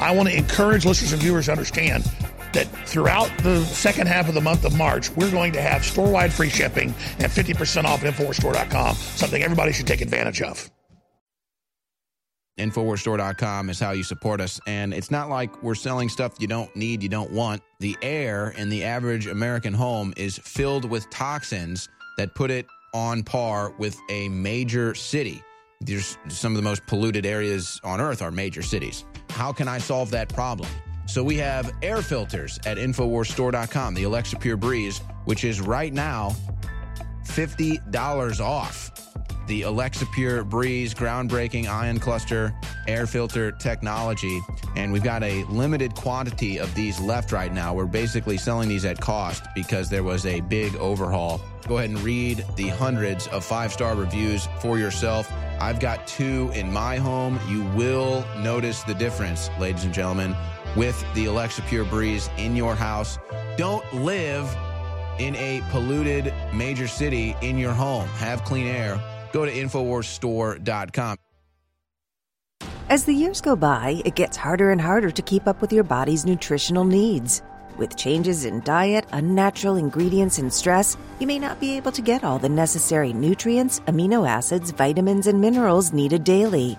I want to encourage listeners and viewers to understand that throughout the second half of the month of March, we're going to have store wide free shipping and 50% off at InfoWarsStore.com, something everybody should take advantage of. Infowarsstore.com is how you support us. And it's not like we're selling stuff you don't need, you don't want. The air in the average American home is filled with toxins that put it on par with a major city. There's some of the most polluted areas on earth are major cities. How can I solve that problem? So we have air filters at InfoWarsStore.com, the Alexa Pure Breeze, which is right now $50 off the Alexa Pure Breeze groundbreaking ion cluster air filter technology. And we've got a limited quantity of these left right now. We're basically selling these at cost because there was a big overhaul. Go ahead and read the hundreds of five star reviews for yourself. I've got two in my home. You will notice the difference, ladies and gentlemen, with the Alexa Pure Breeze in your house. Don't live in a polluted major city in your home. Have clean air Go to InfoWarsStore.com. As the years go by, it gets harder and harder to keep up with your body's nutritional needs. With changes in diet, unnatural ingredients, and stress, you may not be able to get all the necessary nutrients, amino acids, vitamins, and minerals needed daily.